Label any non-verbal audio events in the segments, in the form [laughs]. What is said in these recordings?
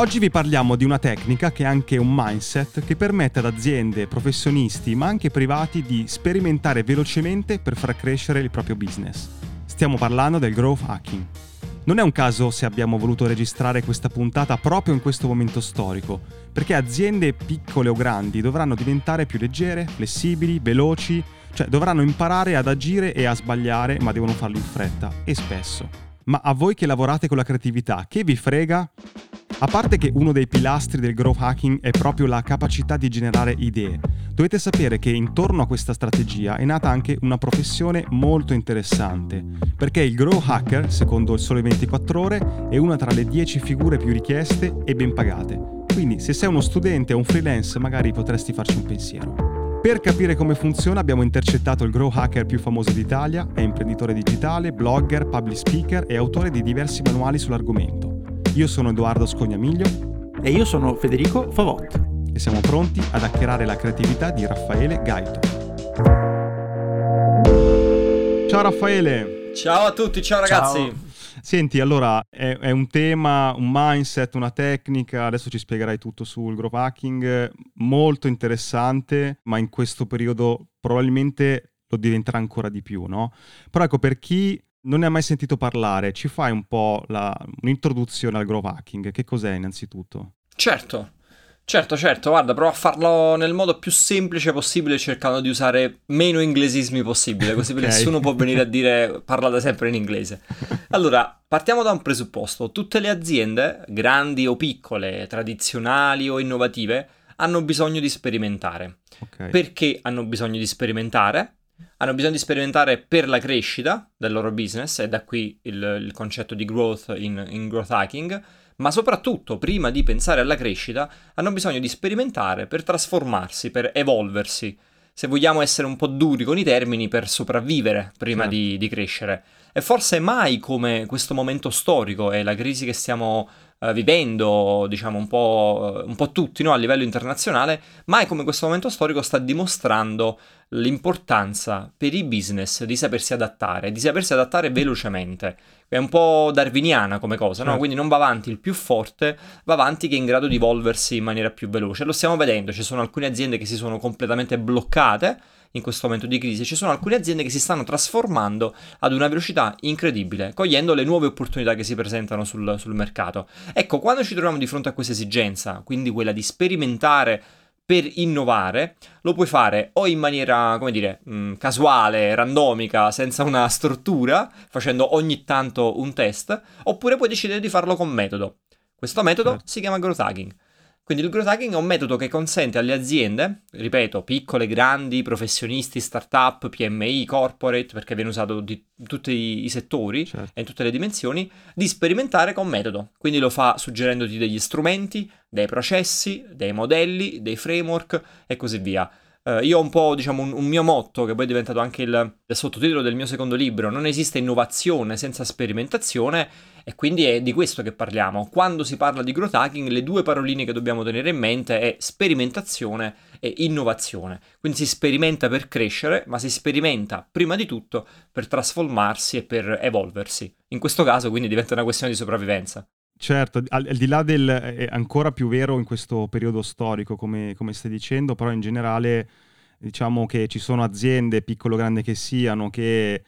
Oggi vi parliamo di una tecnica che è anche un mindset che permette ad aziende, professionisti ma anche privati di sperimentare velocemente per far crescere il proprio business. Stiamo parlando del growth hacking. Non è un caso se abbiamo voluto registrare questa puntata proprio in questo momento storico, perché aziende piccole o grandi dovranno diventare più leggere, flessibili, veloci, cioè dovranno imparare ad agire e a sbagliare, ma devono farlo in fretta e spesso. Ma a voi che lavorate con la creatività, che vi frega? A parte che uno dei pilastri del growth hacking è proprio la capacità di generare idee, dovete sapere che intorno a questa strategia è nata anche una professione molto interessante, perché il growth hacker, secondo il Sole 24 ore, è una tra le 10 figure più richieste e ben pagate. Quindi se sei uno studente o un freelance magari potresti farci un pensiero. Per capire come funziona abbiamo intercettato il grow hacker più famoso d'Italia, è imprenditore digitale, blogger, public speaker e autore di diversi manuali sull'argomento. Io sono Edoardo Scognamiglio e io sono Federico Favot e siamo pronti ad hackerare la creatività di Raffaele Gaito. Ciao Raffaele! Ciao a tutti, ciao ragazzi! Ciao. Senti, allora è, è, un tema, un mindset, una tecnica, adesso ci spiegherai tutto sul growth hacking, molto interessante, ma in questo periodo probabilmente lo diventerà ancora di più, no? Però ecco, per chi non ne ha mai sentito parlare, ci fai un po' la, un'introduzione al growth hacking? Che cos'è innanzitutto? Certo, certo, certo, guarda, provo a farlo nel modo più semplice possibile cercando di usare meno inglesismi possibile, così [laughs] okay. nessuno può venire a dire [laughs] parlate sempre in inglese. Allora, partiamo da un presupposto, tutte le aziende, grandi o piccole, tradizionali o innovative, hanno bisogno di sperimentare. Okay. Perché hanno bisogno di sperimentare? hanno bisogno di sperimentare per la crescita del loro business, e da qui il, il concetto di growth in, in growth hacking, ma soprattutto prima di pensare alla crescita hanno bisogno di sperimentare per trasformarsi, per evolversi, se vogliamo essere un po' duri con i termini, per sopravvivere prima certo. di, di crescere. E forse mai come questo momento storico e la crisi che stiamo uh, vivendo, diciamo un po', un po tutti no? a livello internazionale, mai come questo momento storico sta dimostrando l'importanza per i business di sapersi adattare, di sapersi adattare velocemente. È un po' darwiniana come cosa, no? Certo. Quindi non va avanti il più forte, va avanti chi è in grado di evolversi in maniera più veloce. Lo stiamo vedendo, ci sono alcune aziende che si sono completamente bloccate in questo momento di crisi, ci sono alcune aziende che si stanno trasformando ad una velocità incredibile, cogliendo le nuove opportunità che si presentano sul, sul mercato. Ecco, quando ci troviamo di fronte a questa esigenza, quindi quella di sperimentare per innovare, lo puoi fare o in maniera, come dire, mh, mm, casuale, randomica, senza una struttura, facendo ogni tanto un test, oppure puoi decidere di farlo con metodo. Questo metodo certo. si chiama growth hacking. Quindi il growth hacking è un metodo che consente alle aziende, ripeto, piccole, grandi, professionisti, startup, PMI, corporate, perché viene usato in tutti i settori certo. e in tutte le dimensioni, di sperimentare con metodo. Quindi lo fa suggerendoti degli strumenti, dei processi, dei modelli, dei framework e così via. Uh, io ho un po', diciamo, un, un, mio motto che poi è diventato anche il, il, sottotitolo del mio secondo libro, non esiste innovazione senza sperimentazione e quindi è di questo che parliamo. Quando si parla di growth hacking le due paroline che dobbiamo tenere in mente è sperimentazione e innovazione. Quindi si sperimenta per crescere, ma si sperimenta prima di tutto per trasformarsi e per evolversi. In questo caso quindi diventa una questione di sopravvivenza. Certo, al, al, di là del... è ancora più vero in questo periodo storico, come, come stai dicendo, però in generale diciamo che ci sono aziende, piccolo o grande che siano, che eh,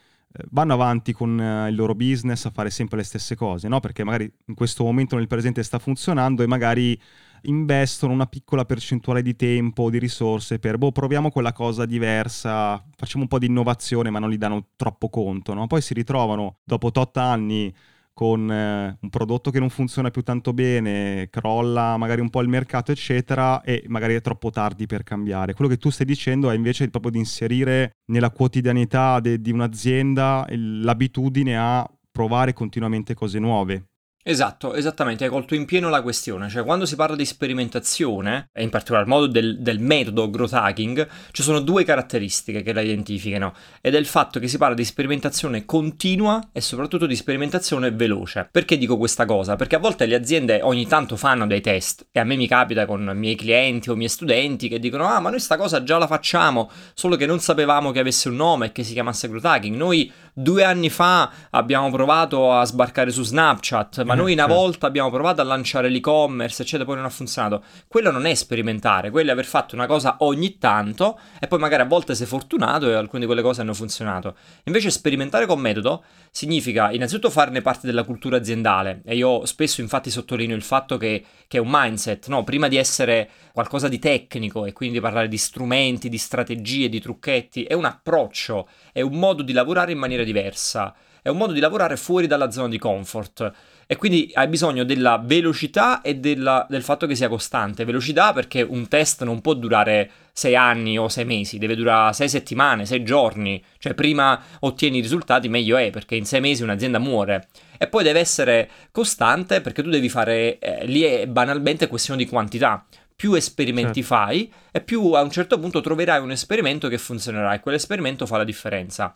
vanno avanti con uh, il loro business a fare sempre le stesse cose, no? Perché magari in questo momento nel presente sta funzionando e magari investono una piccola percentuale di tempo, di risorse per, boh, proviamo quella cosa diversa, facciamo un po' di innovazione, ma non gli danno troppo conto, no? Poi si ritrovano dopo tot anni con eh, un prodotto che non funziona più tanto bene, crolla magari un po' il mercato, eccetera, e magari è troppo tardi per cambiare. Quello che tu stai dicendo è invece proprio di inserire nella quotidianità de- di un'azienda l'abitudine a provare continuamente cose nuove. Esatto, esattamente, hai colto in pieno la questione, cioè quando si parla di sperimentazione, e in particolar modo del, del, metodo growth hacking, ci sono due caratteristiche che la identificano, ed è il fatto che si parla di sperimentazione continua e soprattutto di sperimentazione veloce. Perché dico questa cosa? Perché a volte le aziende ogni tanto fanno dei test, e a me mi capita con i miei clienti o i miei studenti che dicono ah ma noi sta cosa già la facciamo, solo che non sapevamo che avesse un nome e che si chiamasse growth hacking, noi due anni fa abbiamo provato a sbarcare su Snapchat, ma noi una volta abbiamo provato a lanciare l'e-commerce, eccetera, poi non ha funzionato. Quello non è sperimentare, quello è aver fatto una cosa ogni tanto e poi magari a volte sei fortunato e alcune di quelle cose hanno funzionato. Invece sperimentare con metodo significa innanzitutto farne parte della cultura aziendale e io spesso infatti sottolineo il fatto che, che è un mindset, no? Prima di essere qualcosa di tecnico e quindi parlare di strumenti, di strategie, di trucchetti, è un approccio, è un modo di lavorare in maniera diversa è un modo di lavorare fuori dalla zona di comfort. E quindi hai bisogno della velocità e della, del fatto che sia costante. Velocità perché un test non può durare sei anni o sei mesi, deve durare sei settimane, sei giorni. Cioè prima ottieni i risultati meglio è perché in sei mesi un'azienda muore. E poi deve essere costante perché tu devi fare, eh, lì è banalmente questione di quantità più esperimenti certo. fai e più a un certo punto troverai un esperimento che funzionerà e quell'esperimento fa la differenza.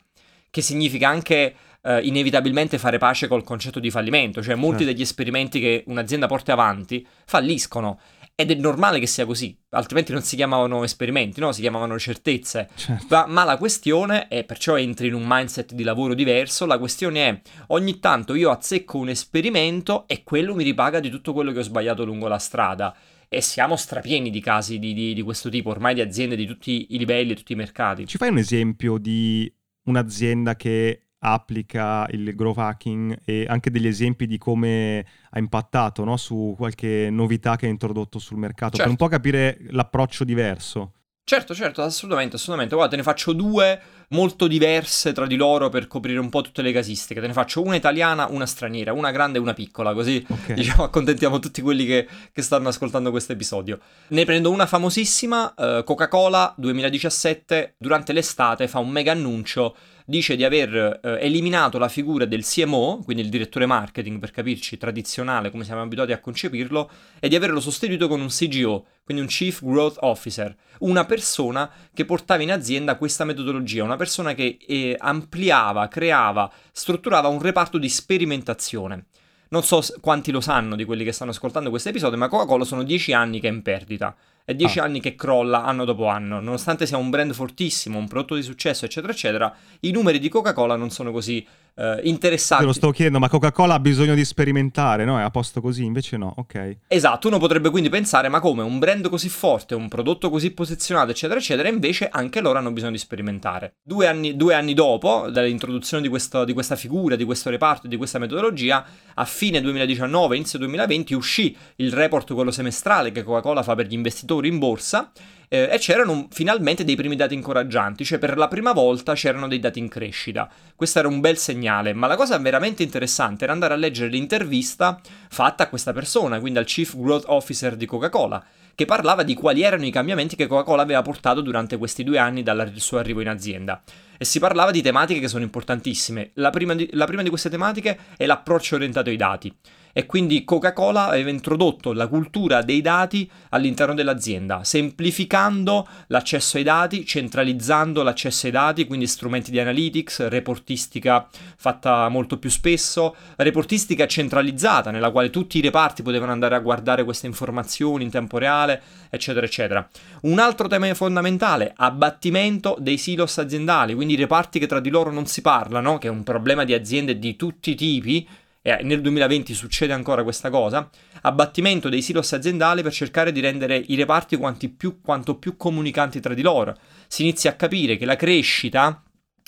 Che significa anche eh, inevitabilmente fare pace col concetto di fallimento, cioè molti certo. degli esperimenti che un'azienda porta avanti falliscono. Ed è normale che sia così, altrimenti non si chiamavano esperimenti, no? Si chiamavano certezze. Certo. Ma, ma, la questione è, perciò entri in un mindset di lavoro diverso, la questione è, ogni tanto io azzecco un esperimento e quello mi ripaga di tutto quello che ho sbagliato lungo la strada. E siamo strapieni di casi di, di, di questo tipo, ormai di aziende di tutti i livelli, tutti i mercati. Ci fai un esempio di un'azienda che applica il growth hacking e anche degli esempi di come ha impattato no? su qualche novità che ha introdotto sul mercato, certo. per un po' capire l'approccio diverso. Certo, certo, assolutamente, assolutamente. Guarda, te ne faccio due molto diverse tra di loro per coprire un po' tutte le casistiche. Te ne faccio una italiana, una straniera, una grande e una piccola, così okay. diciamo accontentiamo tutti quelli che, che stanno ascoltando questo episodio. Ne prendo una famosissima, uh, Coca-Cola 2017, durante l'estate fa un mega annuncio dice di aver eh, eliminato la figura del CMO, quindi il direttore marketing per capirci tradizionale come siamo abituati a concepirlo, e di averlo sostituito con un CGO, quindi un Chief Growth Officer, una persona che portava in azienda questa metodologia, una persona che eh, ampliava, creava, strutturava un reparto di sperimentazione. Non so quanti lo sanno di quelli che stanno ascoltando questo episodio, ma Coca-Cola sono dieci anni che è in perdita. È dieci ah. anni che crolla anno dopo anno. Nonostante sia un brand fortissimo, un prodotto di successo, eccetera, eccetera, i numeri di Coca-Cola non sono così eh, interessanti. Te lo sto chiedendo, ma Coca-Cola ha bisogno di sperimentare, no? È a posto così, invece no, ok. Esatto, uno potrebbe quindi pensare, ma come un brand così forte, un prodotto così posizionato, eccetera, eccetera, invece anche loro hanno bisogno di sperimentare. Due anni, due anni dopo, dall'introduzione di, questo, di questa figura, di questo reparto, di questa metodologia, a fine 2019, inizio 2020, uscì il report, quello semestrale che Coca-Cola fa per gli investitori in borsa, eh, e c'erano finalmente dei primi dati incoraggianti, cioè per la prima volta c'erano dei dati in crescita. Questo era un bel segnale, ma la cosa veramente interessante era andare a leggere l'intervista fatta a questa persona, quindi al Chief Growth Officer di Coca-Cola, che parlava di quali erano i cambiamenti che Coca-Cola aveva portato durante questi due anni dal suo arrivo in azienda. E si parlava di tematiche che sono importantissime. La prima di, la prima di queste tematiche è l'approccio orientato ai dati e quindi Coca-Cola aveva introdotto la cultura dei dati all'interno dell'azienda, semplificando l'accesso ai dati, centralizzando l'accesso ai dati, quindi strumenti di analytics, reportistica fatta molto più spesso, reportistica centralizzata nella quale tutti i reparti potevano andare a guardare queste informazioni in tempo reale, eccetera, eccetera. Un altro tema fondamentale, abbattimento dei silos aziendali, quindi reparti che tra di loro non si parlano, che è un problema di aziende di tutti i tipi, e nel 2020 succede ancora questa cosa, abbattimento dei silos aziendali per cercare di rendere i reparti più, quanto più comunicanti tra di loro. Si inizia a capire che la crescita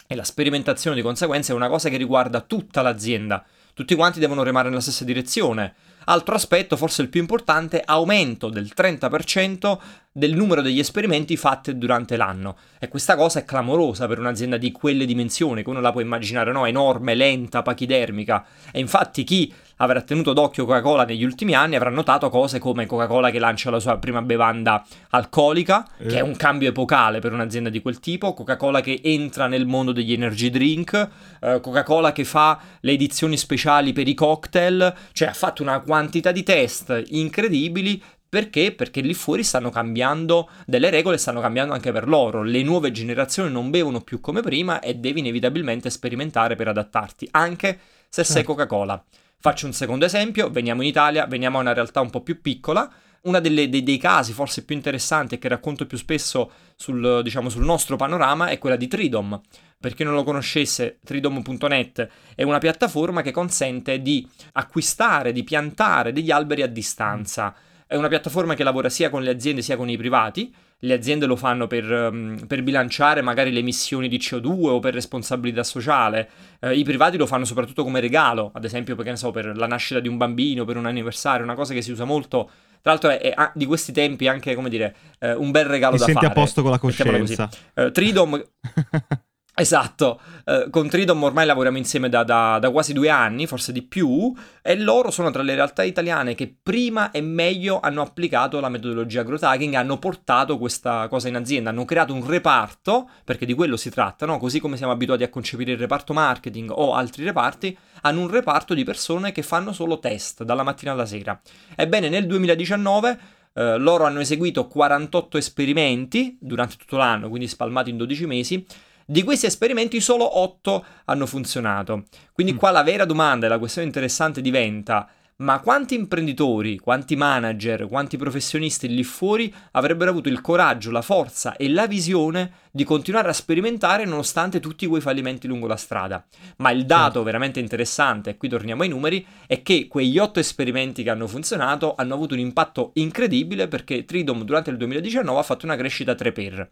e la sperimentazione di conseguenza è una cosa che riguarda tutta l'azienda. Tutti quanti devono remare nella stessa direzione. Altro aspetto, forse il più importante, aumento del 30% del numero degli esperimenti fatti durante l'anno. E questa cosa è clamorosa per un'azienda di quelle dimensioni, che uno la può immaginare, no? Enorme, lenta, pachidermica. E infatti chi avrà tenuto d'occhio Coca-Cola negli ultimi anni avrà notato cose come Coca-Cola che lancia la sua prima bevanda alcolica, eh. che è un cambio epocale per un'azienda di quel tipo, Coca-Cola che entra nel mondo degli energy drink, eh, Coca-Cola che fa le edizioni speciali per i cocktail, cioè ha fatto una quantità di test incredibili perché? Perché lì fuori stanno cambiando delle regole, stanno cambiando anche per loro. Le nuove generazioni non bevono più come prima e devi inevitabilmente sperimentare per adattarti, anche se sei certo. Coca-Cola. Faccio un secondo esempio, veniamo in Italia, veniamo a una realtà un po' più piccola. Uno dei, dei, casi forse più interessanti e che racconto più spesso sul, diciamo, sul nostro panorama è quella di Tridom. Per chi non lo conoscesse, tridom.net è una piattaforma che consente di acquistare, di piantare degli alberi a distanza. È una piattaforma che lavora sia con le aziende sia con i privati. Le aziende lo fanno per, um, per bilanciare magari le emissioni di CO2 o per responsabilità sociale. Eh, I privati lo fanno soprattutto come regalo, ad esempio perché, so, per la nascita di un bambino, per un anniversario, una cosa che si usa molto tra l'altro è, è, di questi tempi anche, come dire, eh, un bel regalo Ti da senti fare. a posto con la coscienza. Uh, Tridom... [laughs] Esatto, uh, con Tridom ormai lavoriamo insieme da, da, da, quasi due anni, forse di più, e loro sono tra le realtà italiane che prima e meglio hanno applicato la metodologia growth hacking, hanno portato questa cosa in azienda, hanno creato un reparto, perché di quello si tratta, no? così come siamo abituati a concepire il reparto marketing o altri reparti, hanno un reparto di persone che fanno solo test dalla mattina alla sera. Ebbene, nel 2019 Uh, loro hanno eseguito 48 esperimenti durante tutto l'anno, quindi spalmati in 12 mesi, di questi esperimenti solo 8 hanno funzionato. Quindi mm. qua la vera domanda e la questione interessante diventa ma quanti imprenditori, quanti manager, quanti professionisti lì fuori avrebbero avuto il coraggio, la forza e la visione di continuare a sperimentare nonostante tutti quei fallimenti lungo la strada? Ma il dato certo. veramente interessante, e qui torniamo ai numeri, è che quegli otto esperimenti che hanno funzionato hanno avuto un impatto incredibile perché Tridom durante il 2019 ha fatto una crescita 3 per.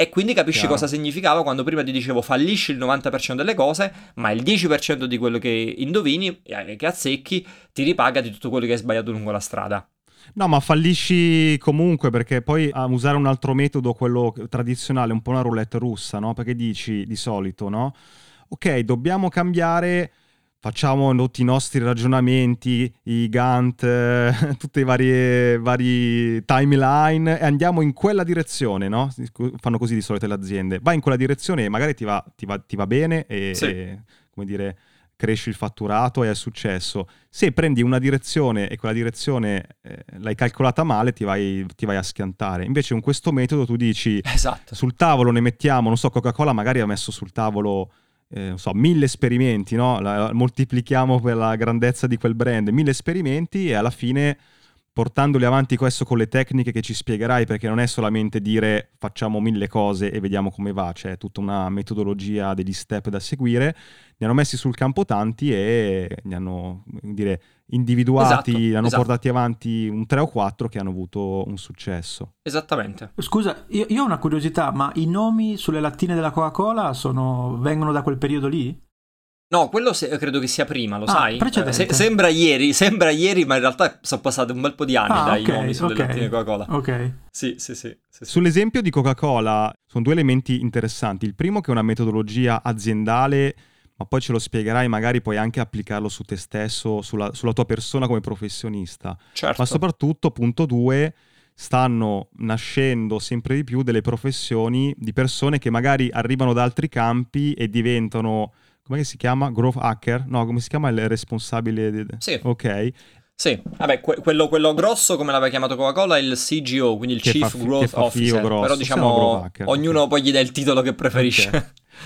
E quindi capisci Chiaro. cosa significava quando prima ti dicevo fallisci il 90% delle cose, ma il 10% di quello che indovini, eh, che azzecchi, ti ripaga di tutto quello che hai sbagliato lungo la strada. No, ma fallisci comunque perché poi a usare un altro metodo, quello tradizionale, un po' una roulette russa, no? Perché dici di solito, no? Ok, dobbiamo cambiare facciamo tutti i nostri ragionamenti, i Gantt, eh, [laughs] tutte i varie, vari timeline e andiamo in quella direzione, no? Fanno così di solito le aziende. Vai in quella direzione e magari ti va, ti va, ti va bene e, sì. e, come dire, cresci il fatturato e è successo. Se prendi una direzione e quella direzione eh, l'hai calcolata male, ti vai, ti vai, a schiantare. Invece con questo metodo tu dici, esatto. sul tavolo ne mettiamo, non so, Coca-Cola magari ha messo sul tavolo eh, so, mille esperimenti, no? La, moltiplichiamo per la grandezza di quel brand, mille esperimenti e alla fine portandoli avanti questo con le tecniche che ci spiegherai, perché non è solamente dire facciamo mille cose e vediamo come va, c'è tutta una metodologia degli step da seguire, ne hanno messi sul campo tanti e ne hanno, dire, individuati, esatto, hanno esatto. portati avanti un 3 o 4 che hanno avuto un successo. Esattamente. Scusa, io, io ho una curiosità, ma i nomi sulle lattine della Coca-Cola sono, vengono da quel periodo lì? No, quello se, credo che sia prima, lo ah, sai? Eh, se, sembra ieri, [laughs] sembra ieri, ma in realtà sono passati un bel po' di anni ah, dai okay, nomi sulle okay, lattine Coca-Cola. Ok. Sì, sì, sì, sì, Sull'esempio di Coca-Cola sono due elementi interessanti. Il primo che è una metodologia aziendale, ma poi ce lo spiegherai, magari puoi anche applicarlo su te stesso, sulla, sulla tua persona come professionista. Certo. Ma soprattutto, punto due, stanno nascendo sempre di più delle professioni di persone che magari arrivano da altri campi e diventano come si chiama? Growth hacker? No, come si chiama il responsabile? Di... Sì. Ok. Sì, vabbè, que- quello, quello, grosso, come l'aveva chiamato Coca-Cola, è il CGO, quindi il che Chief fa, Growth Officer. Grosso, Però diciamo, ognuno poi gli dà il titolo che preferisce. Okay.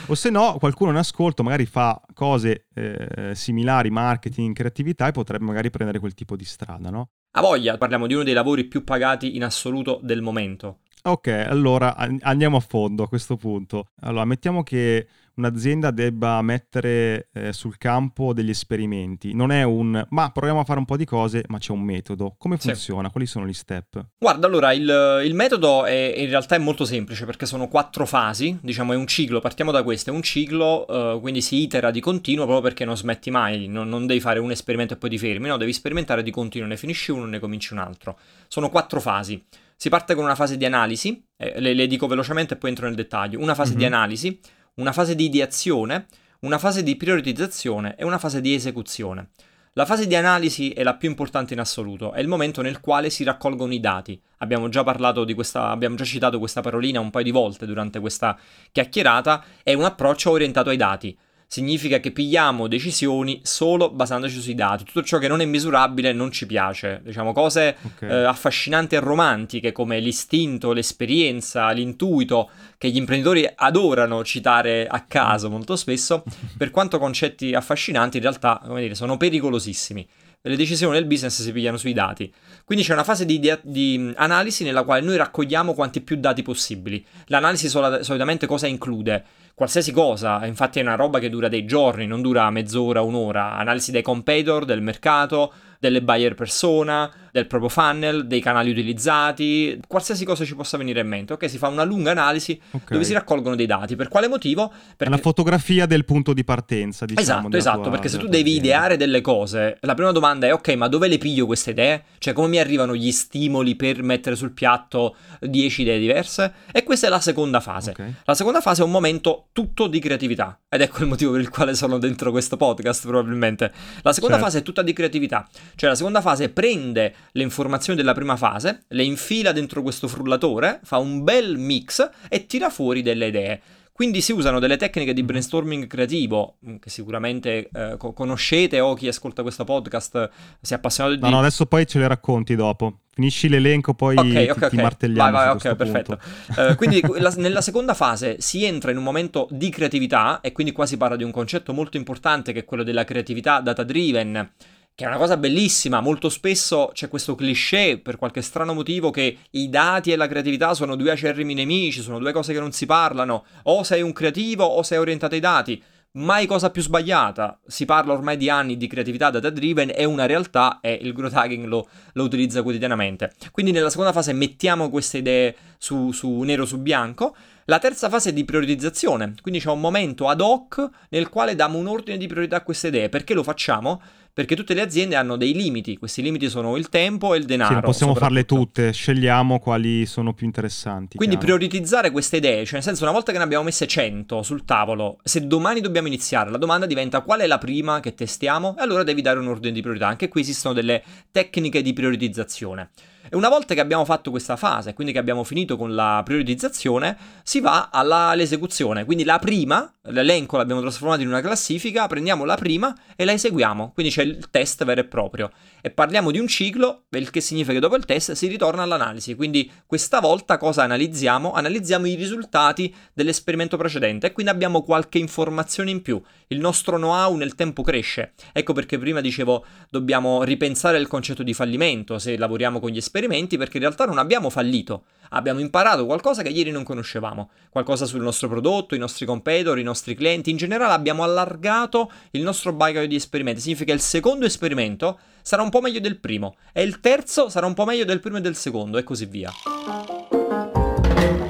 O se no, qualcuno in ascolto magari fa cose eh, similari, marketing, creatività, e potrebbe magari prendere quel tipo di strada, no? A voglia, parliamo di uno dei lavori più pagati in assoluto del momento. Ok, allora andiamo a fondo a questo punto. Allora, mettiamo che un'azienda debba mettere eh, sul campo degli esperimenti. Non è un ma proviamo a fare un po' di cose, ma c'è un metodo. Come funziona? Sì. Quali sono gli step? Guarda, allora il, il metodo è, in realtà è molto semplice perché sono quattro fasi, diciamo è un ciclo, partiamo da questo, è un ciclo, uh, quindi si itera di continuo proprio perché non smetti mai, non, non devi fare un esperimento e poi ti fermi, no, devi sperimentare di continuo, ne finisci uno, ne cominci un altro. Sono quattro fasi. Si parte con una fase di analisi, eh, le, le, dico velocemente e poi entro nel dettaglio. Una fase mm-hmm. di analisi, una fase di ideazione, una fase di prioritizzazione e una fase di esecuzione. La fase di analisi è la più importante in assoluto, è il momento nel quale si raccolgono i dati. Abbiamo già parlato di questa, abbiamo già citato questa parolina un paio di volte durante questa chiacchierata, è un approccio orientato ai dati significa che pigliamo decisioni solo basandoci sui dati. Tutto ciò che non è misurabile non ci piace. Diciamo cose okay. eh, affascinanti e romantiche come l'istinto, l'esperienza, l'intuito, che gli imprenditori adorano citare a caso molto spesso, [laughs] per quanto concetti affascinanti, in realtà, come dire, sono pericolosissimi. Le decisioni del business si pigliano sui dati. Quindi c'è una fase di, idea- di analisi nella quale noi raccogliamo quanti più dati possibili. L'analisi sol- solitamente cosa include? Qualsiasi cosa, infatti è una roba che dura dei giorni, non dura mezz'ora, un'ora, analisi dei competitor, del mercato, delle buyer persona, del proprio funnel, dei canali utilizzati, qualsiasi cosa ci possa venire in mente. Ok, si fa una lunga analisi okay. dove si raccolgono dei dati. Per quale motivo? Perché... La fotografia del punto di partenza, diciamo. Esatto, esatto, perché se tu devi partita. ideare delle cose, la prima domanda è ok, ma dove le piglio queste idee? Cioè come mi arrivano gli stimoli per mettere sul piatto 10 idee diverse? E questa è la seconda fase. Okay. La seconda fase è un momento tutto di creatività ed ecco il motivo per il quale sono dentro questo podcast probabilmente. La seconda certo. fase è tutta di creatività, cioè la seconda fase prende le informazioni della prima fase, le infila dentro questo frullatore, fa un bel mix e tira fuori delle idee. Quindi si usano delle tecniche di brainstorming creativo mm, che sicuramente eh, conoscete o chi ascolta questo podcast si è appassionato di... No, no, adesso poi ce le racconti dopo. Finisci l'elenco, poi okay, ti, okay, ti martelliamo. Vai, vai, ok, perfetto. uh, quindi [laughs] la, nella seconda fase si entra in un momento di creatività e quindi qua si parla di un concetto molto importante che è quello della creatività data driven che è una cosa bellissima. Molto spesso c'è questo cliché, per qualche strano motivo, che i dati e la creatività sono due acerrimi nemici, sono due cose che non si parlano. O sei un creativo o sei orientato ai dati. Mai cosa più sbagliata. Si parla ormai di anni di creatività data driven, è una realtà e il growth hacking lo, lo utilizza quotidianamente. Quindi nella seconda fase mettiamo queste idee su, su nero su bianco. La terza fase è di priorizzazione, quindi c'è un momento ad hoc nel quale diamo un ordine di priorità a queste idee. Perché lo facciamo? Perché tutte le aziende hanno dei limiti, questi limiti sono il tempo e il denaro. Sì, possiamo farle tutte, scegliamo quali sono più interessanti. Quindi chiaro. prioritizzare queste idee, cioè nel senso una volta che ne abbiamo messe 100 sul tavolo, se domani dobbiamo iniziare, la domanda diventa qual è la prima che testiamo e allora devi dare un ordine di priorità. Anche qui esistono delle tecniche di prioritizzazione. E una volta che abbiamo fatto questa fase, quindi che abbiamo finito con la prioritizzazione, si va all'esecuzione. Quindi la prima, l'elenco l'abbiamo trasformato in una classifica, prendiamo la prima e la eseguiamo. Quindi c'è il test vero e proprio. E parliamo di un ciclo, il che significa che dopo il test si ritorna all'analisi. Quindi questa volta cosa analizziamo? Analizziamo i risultati dell'esperimento precedente e quindi abbiamo qualche informazione in più. Il nostro know-how nel tempo cresce. Ecco perché prima dicevo dobbiamo ripensare il concetto di fallimento se lavoriamo con gli esperimenti esperimenti perché in realtà non abbiamo fallito, abbiamo imparato qualcosa che ieri non conoscevamo, qualcosa sul nostro prodotto, i nostri competitor, i nostri clienti, in generale abbiamo allargato il nostro bagaglio di esperimenti, significa che il secondo esperimento sarà un po' meglio del primo e il terzo sarà un po' meglio del primo e del secondo e così via.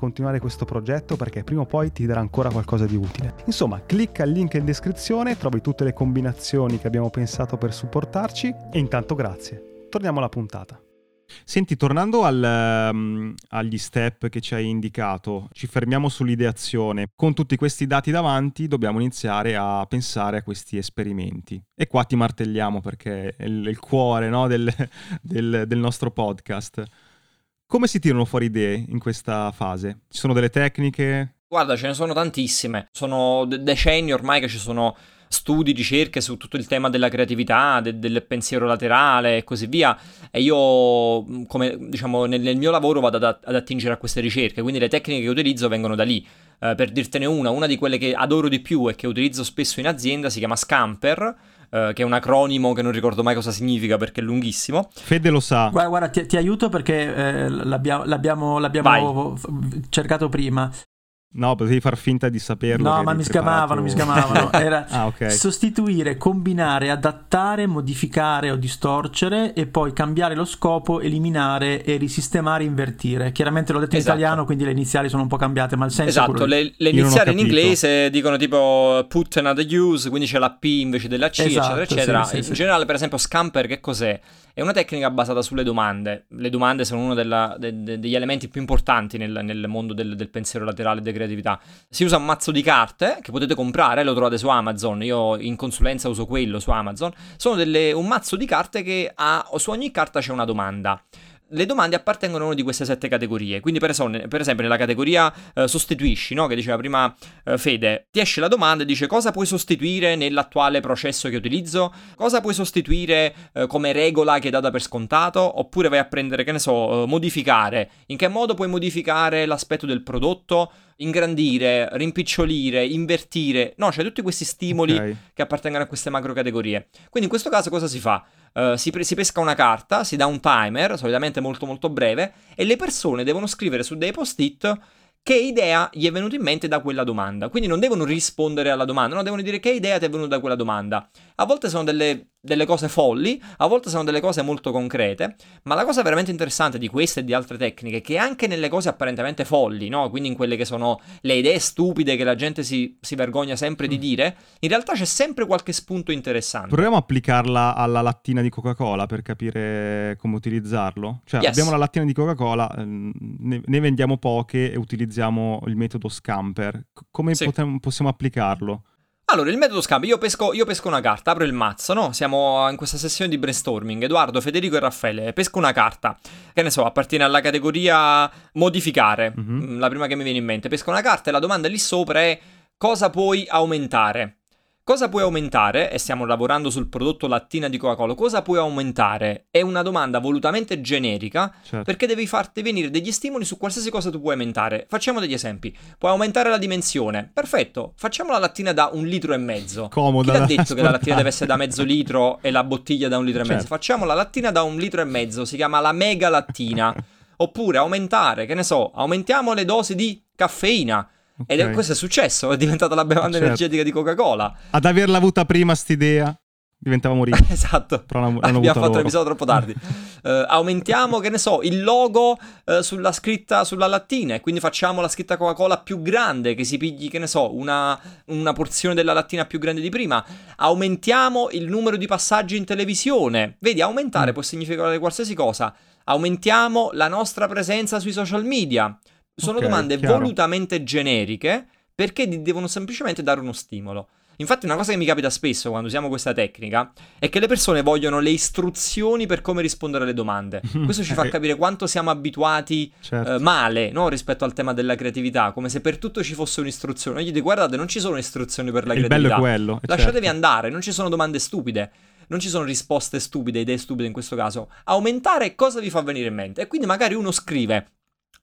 continuare questo progetto perché prima o poi ti darà ancora qualcosa di utile. Insomma, clicca il link in descrizione, trovi tutte le combinazioni che abbiamo pensato per supportarci e intanto grazie. Torniamo alla puntata. Senti, tornando al, um, agli step che ci hai indicato, ci fermiamo sull'ideazione. Con tutti questi dati davanti dobbiamo iniziare a pensare a questi esperimenti. E qua ti martelliamo perché è il, il cuore no, del, [laughs] del, del nostro podcast. Come si tirano fuori idee in questa fase? Ci sono delle tecniche? Guarda, ce ne sono tantissime. Sono decenni ormai che ci sono studi, ricerche su tutto il tema della creatività, de- del pensiero laterale e così via. E io, come diciamo, nel, nel mio lavoro vado ad, ad, attingere a queste ricerche, quindi le tecniche che utilizzo vengono da lì. Uh, per dirtene una, una di quelle che adoro di più e che utilizzo spesso in azienda si chiama Scamper eh, che è un acronimo che non ricordo mai cosa significa perché è lunghissimo. Fede lo sa. Guarda, guarda ti, ti aiuto perché eh, l'abbiamo, l'abbiamo, l'abbiamo cercato prima. No, potevi far finta di saperlo. No, ma mi scamavano, mi scamavano. [laughs] Era ah, okay. sostituire, combinare, adattare, modificare o distorcere e poi cambiare lo scopo, eliminare e risistemare, invertire. Chiaramente l'ho detto esatto. in italiano, quindi le iniziali sono un po' cambiate, ma il senso esatto, le, le iniziali in inglese dicono tipo put another use, quindi c'è la P invece della C, esatto, eccetera, eccetera. Sì, sì, in sì. generale, per esempio, scamper che cos'è? È una tecnica basata sulle domande. Le domande sono uno della, de, de, degli elementi più importanti nel, nel mondo del, del, pensiero laterale e della creatività. Si usa un mazzo di carte che potete comprare, lo trovate su Amazon. Io in consulenza uso quello su Amazon. Sono delle, un mazzo di carte che ha, su ogni carta c'è una domanda le domande appartengono a una di queste sette categorie. Quindi, per esempio, per esempio nella categoria eh, sostituisci, no? che diceva prima eh, Fede, ti esce la domanda e dice cosa puoi sostituire nell'attuale processo che utilizzo, cosa puoi sostituire eh, come regola che è data per scontato, oppure vai a prendere, che ne so, eh, modificare. In che modo puoi modificare l'aspetto del prodotto? ingrandire, rimpicciolire, invertire. No, c'è tutti questi stimoli okay. che appartengono a queste macro categorie. Quindi in questo caso cosa si fa? Uh, si, pre- si, pesca una carta, si dà un timer, solitamente molto molto breve, e le persone devono scrivere su dei post-it che idea gli è venuta in mente da quella domanda. Quindi non devono rispondere alla domanda, no, devono dire che idea ti è venuta da quella domanda. A volte sono delle, delle, cose folli, a volte sono delle cose molto concrete, ma la cosa veramente interessante di queste e di altre tecniche è che anche nelle cose apparentemente folli, no? quindi in quelle che sono le idee stupide che la gente si, si vergogna sempre di mm. dire, in realtà c'è sempre qualche spunto interessante. Proviamo a applicarla alla lattina di Coca-Cola per capire come utilizzarlo. Cioè yes. abbiamo la lattina di Coca-Cola, ehm, ne, ne vendiamo poche e utilizziamo il metodo scamper. Come sì. potem- possiamo applicarlo? Allora, il metodo scambio, io pesco, io pesco, una carta, apro il mazzo, no? Siamo in questa sessione di brainstorming, Edoardo, Federico e Raffaele, pesco una carta, che ne so, appartiene alla categoria modificare, mm-hmm. la prima che mi viene in mente, pesco una carta e la domanda lì sopra è cosa puoi aumentare? Cosa puoi aumentare? E stiamo lavorando sul prodotto lattina di Coca-Cola. Cosa puoi aumentare? È una domanda volutamente generica certo. perché devi farti venire degli stimoli su qualsiasi cosa tu puoi aumentare. Facciamo degli esempi. Puoi aumentare la dimensione. Perfetto. Facciamo la lattina da un litro e mezzo. Comodo. Chi ha detto che la lattina deve essere da mezzo litro e la bottiglia da un litro certo. e mezzo? Certo. Facciamo la lattina da un litro e mezzo. Si chiama la mega lattina. [laughs] Oppure aumentare, che ne so, aumentiamo le dosi di caffeina Okay. Ed è, questo è successo, è diventata la bevanda certo. energetica di Coca-Cola. Ad averla avuta prima st'idea diventavamo ricchi. [laughs] esatto. Però non, non Abbiamo fatto l'episodio troppo tardi. uh, [laughs] aumentiamo, che ne so, il logo uh, sulla scritta sulla lattina e quindi facciamo la scritta Coca-Cola più grande, che si pigli, che ne so, una, una porzione della lattina più grande di prima. Aumentiamo il numero di passaggi in televisione. Vedi, aumentare mm. può significare qualsiasi cosa. Aumentiamo la nostra presenza sui social media. Sono okay, domande chiaro. volutamente generiche perché devono semplicemente dare uno stimolo. Infatti una cosa che mi capita spesso quando usiamo questa tecnica è che le persone vogliono le istruzioni per come rispondere alle domande. [laughs] Questo ci fa capire quanto siamo abituati certo. eh, male no? rispetto al tema della creatività, come se per tutto ci fosse un'istruzione. Io gli dico guardate, non ci sono istruzioni per la Il creatività. Bello è quello. Lasciatevi certo. andare, non ci sono domande stupide. Non ci sono risposte stupide, idee stupide in questo caso. Aumentare cosa vi fa venire in mente. E quindi magari uno scrive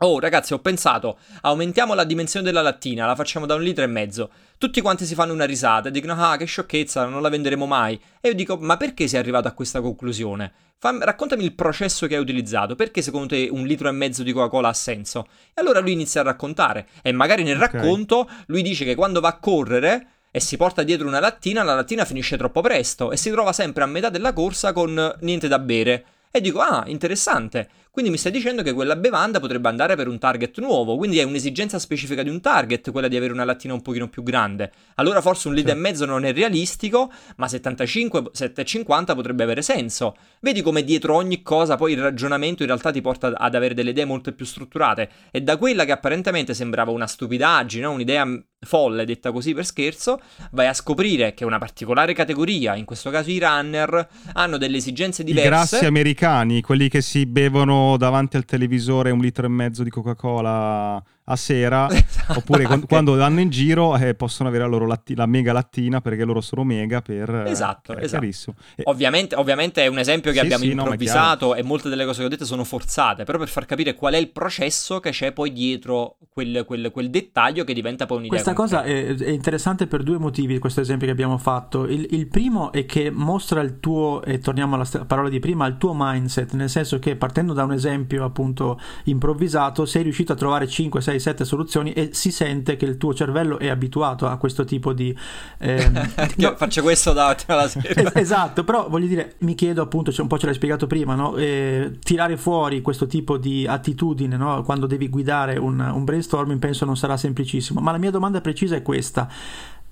Oh ragazzi ho pensato, aumentiamo la dimensione della lattina, la facciamo da un litro e mezzo. Tutti quanti si fanno una risata e dicono ah che sciocchezza, non la venderemo mai. E io dico ma perché sei arrivato a questa conclusione? Fammi, raccontami il processo che hai utilizzato, perché secondo te un litro e mezzo di Coca-Cola ha senso? E allora lui inizia a raccontare e magari nel okay. racconto lui dice che quando va a correre e si porta dietro una lattina, la lattina finisce troppo presto e si trova sempre a metà della corsa con niente da bere. E dico, ah, interessante. Quindi mi stai dicendo che quella bevanda potrebbe andare per un target nuovo, quindi è un'esigenza specifica di un target, quella di avere una lattina un pochino più grande. Allora forse un litro sì. e mezzo non è realistico, ma 75, 7,50 potrebbe avere senso. Vedi come dietro ogni cosa poi il ragionamento in realtà ti porta ad avere delle idee molto più strutturate. E da quella che apparentemente sembrava una stupidaggine, un'idea folle detta così per scherzo, vai a scoprire che una particolare categoria, in questo caso i runner, hanno delle esigenze diverse. I grassi americani, quelli che si bevono davanti al televisore un litro e mezzo di Coca-Cola a sera, esatto, [laughs] oppure quando, quando vanno in giro eh, possono avere la loro latti- la mega lattina perché loro sono mega per... Esatto, eh, esatto. Ovviamente, ovviamente, è un esempio che sì, abbiamo sì, improvvisato no, e molte delle cose che ho detto sono forzate, però per far capire qual è il processo che c'è poi dietro quel, quel, quel dettaglio che diventa poi un'idea. Questa cosa è, è, interessante per due motivi, questo esempio che abbiamo fatto. Il, il, primo è che mostra il tuo, e torniamo alla st- parola di prima, il tuo mindset, nel senso che partendo da un esempio appunto improvvisato sei riuscito a trovare 5, 6, 7 soluzioni e si sente che il tuo cervello è abituato a questo tipo di... Ehm, [laughs] no, faccio questo davanti alla [laughs] sera. esatto, però voglio dire, mi chiedo appunto, cioè un po' ce l'hai spiegato prima, no? eh, tirare fuori questo tipo di attitudine no? quando devi guidare un, un brainstorming penso non sarà semplicissimo, ma la mia domanda precisa è questa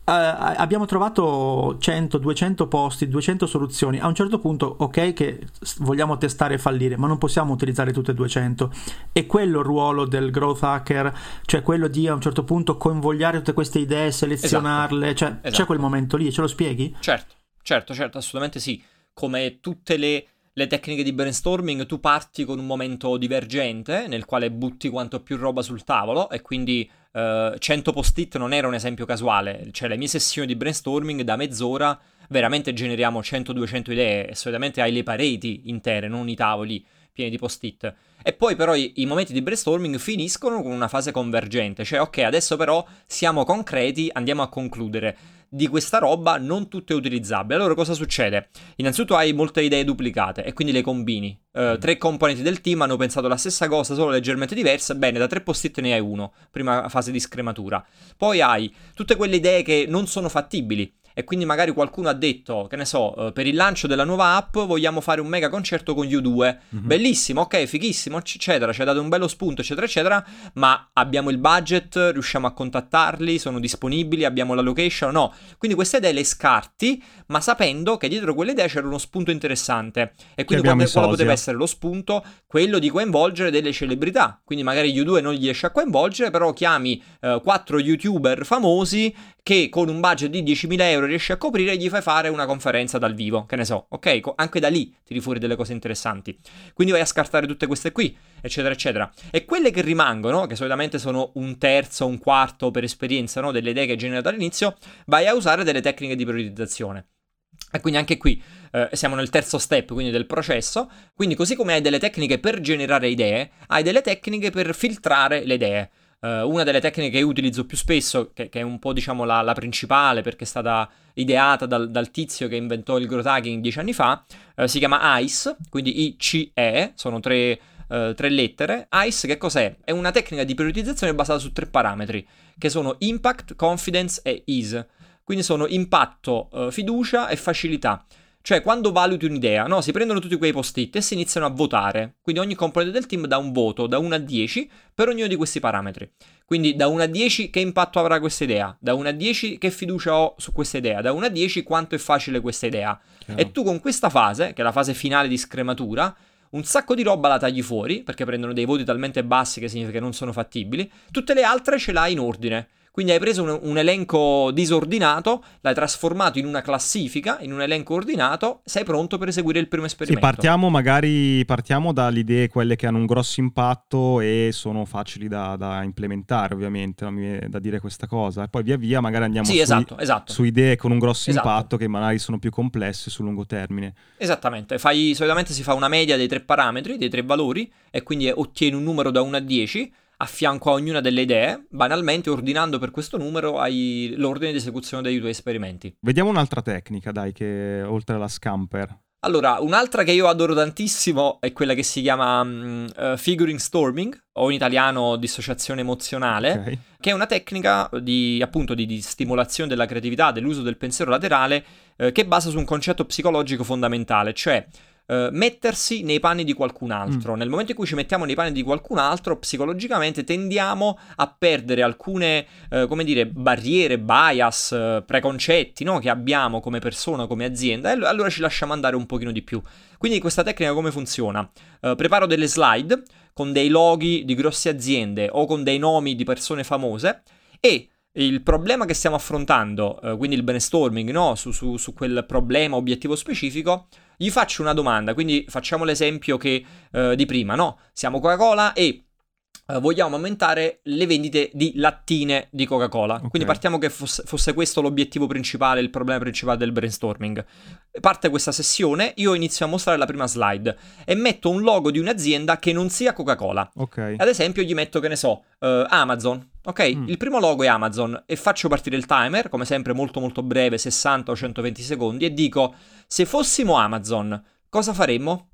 abbiamo trovato 100, 200 posti, 200 soluzioni. A un certo punto, ok, che vogliamo testare e fallire, ma non possiamo utilizzare tutte e 200. E quello il ruolo del growth hacker, cioè quello di a un certo punto coinvogliare tutte queste idee, selezionarle. Esatto. Cioè, esatto. c'è quel momento lì, ce lo spieghi? Certo, certo, certo, assolutamente sì. Come tutte le le tecniche di brainstorming, tu parti con un momento divergente nel quale butti quanto più roba sul tavolo e quindi eh, 100 post-it non era un esempio casuale, cioè le mie sessioni di brainstorming da mezz'ora veramente generiamo 100-200 idee e solitamente hai le pareti intere, non i tavoli pieni di post-it. E poi però i, i, momenti di brainstorming finiscono con una fase convergente, cioè ok, adesso però siamo concreti, andiamo a concludere di questa roba non tutto è utilizzabile. Allora cosa succede? Innanzitutto hai molte idee duplicate e quindi le combini. Uh, tre componenti del team hanno pensato la stessa cosa, solo leggermente diversa. Bene, da tre post-it ne hai uno, prima fase di scrematura. Poi hai tutte quelle idee che non sono fattibili e quindi magari qualcuno ha detto, che ne so, uh, per il lancio della nuova app vogliamo fare un mega concerto con U2. Mm-hmm. Bellissimo, ok, fighissimo, eccetera, ci ha dato un bello spunto, eccetera, eccetera, ma abbiamo il budget, riusciamo a contattarli, sono disponibili, abbiamo la location, no. Quindi queste idee le scarti, ma sapendo che dietro quelle idee c'era uno spunto interessante. E quindi quale, quale poteva essere lo spunto? Quello di coinvolgere delle celebrità. Quindi magari U2 non gli riesce a coinvolgere, però chiami quattro youtuber famosi che con un budget di 10.000 euro riesci a coprire gli fai fare una conferenza dal vivo, che ne so, ok? Anche da lì tiri fuori delle cose interessanti. Quindi vai a scartare tutte queste qui, eccetera, eccetera. E quelle che rimangono, che solitamente sono un terzo, un quarto per esperienza, no? Delle idee che hai generato all'inizio, vai a usare delle tecniche di priorizzazione. E quindi anche qui eh, siamo nel terzo step, quindi del processo. Quindi così come hai delle tecniche per generare idee, hai delle tecniche per filtrare le idee. Uh, una delle tecniche che utilizzo più spesso, che, che è un po' diciamo la, la, principale perché è stata ideata dal, dal, tizio che inventò il growth hacking dieci anni fa, uh, si chiama ICE, quindi I-C-E, sono tre, uh, tre, lettere. ICE che cos'è? È una tecnica di priorizzazione basata su tre parametri, che sono impact, confidence e ease. Quindi sono impatto, fiducia e facilità. Cioè, quando valuti un'idea, no? Si prendono tutti quei post-it e si iniziano a votare. Quindi ogni componente del team dà un voto da 1 a 10 per ognuno di questi parametri. Quindi da 1 a 10 che impatto avrà questa idea, da 1 a 10 che fiducia ho su questa idea, da 1 a 10 quanto è facile questa idea. Chiaro. E tu con questa fase, che è la fase finale di scrematura, un sacco di roba la tagli fuori, perché prendono dei voti talmente bassi che significa che non sono fattibili, tutte le altre ce l'hai in ordine. Quindi hai preso un, un, elenco disordinato, l'hai trasformato in una classifica, in un elenco ordinato, sei pronto per eseguire il primo esperimento. Sì, partiamo magari partiamo dalle idee quelle che hanno un grosso impatto e sono facili da, da implementare, ovviamente, non mi viene da dire questa cosa. E poi via via magari andiamo sì, su, esatto, esatto. su, idee con un grosso esatto. impatto che magari sono più complesse sul lungo termine. Esattamente, Fai, solitamente si fa una media dei tre parametri, dei tre valori, e quindi ottieni un numero da 1 a 10 a fianco a ognuna delle idee, banalmente ordinando per questo numero hai l'ordine di esecuzione dei tuoi esperimenti. Vediamo un'altra tecnica, dai, che oltre alla scamper. Allora, un'altra che io adoro tantissimo è quella che si chiama um, uh, figuring storming, o in italiano dissociazione emozionale, okay. che è una tecnica di, appunto, di, di, stimolazione della creatività, dell'uso del pensiero laterale, uh, che basa su un concetto psicologico fondamentale, cioè Uh, mettersi nei panni di qualcun altro. Mm. Nel momento in cui ci mettiamo nei panni di qualcun altro, psicologicamente tendiamo a perdere alcune, uh, come dire, barriere, bias, uh, preconcetti no? che abbiamo come persona, come azienda, e allora ci lasciamo andare un pochino di più. Quindi questa tecnica come funziona? preparo delle slide con dei loghi di grosse aziende o con dei nomi di persone famose e il problema che stiamo affrontando, eh, quindi il brainstorming, no? su, su, su, quel problema, obiettivo specifico, gli faccio una domanda. Quindi facciamo l'esempio che, eh, di prima, no? Siamo Coca-Cola e Uh, vogliamo aumentare le vendite di lattine di Coca-Cola. Okay. Quindi partiamo che fosse, fosse, questo l'obiettivo principale, il problema principale del brainstorming. Parte questa sessione, io inizio a mostrare la prima slide e metto un logo di un'azienda che non sia Coca-Cola. Okay. Ad esempio gli metto, che ne so, uh, Amazon. Ok, mm. il primo logo è Amazon e faccio partire il timer, come sempre molto molto breve, 60 o 120 secondi, e dico, se fossimo Amazon, cosa faremmo?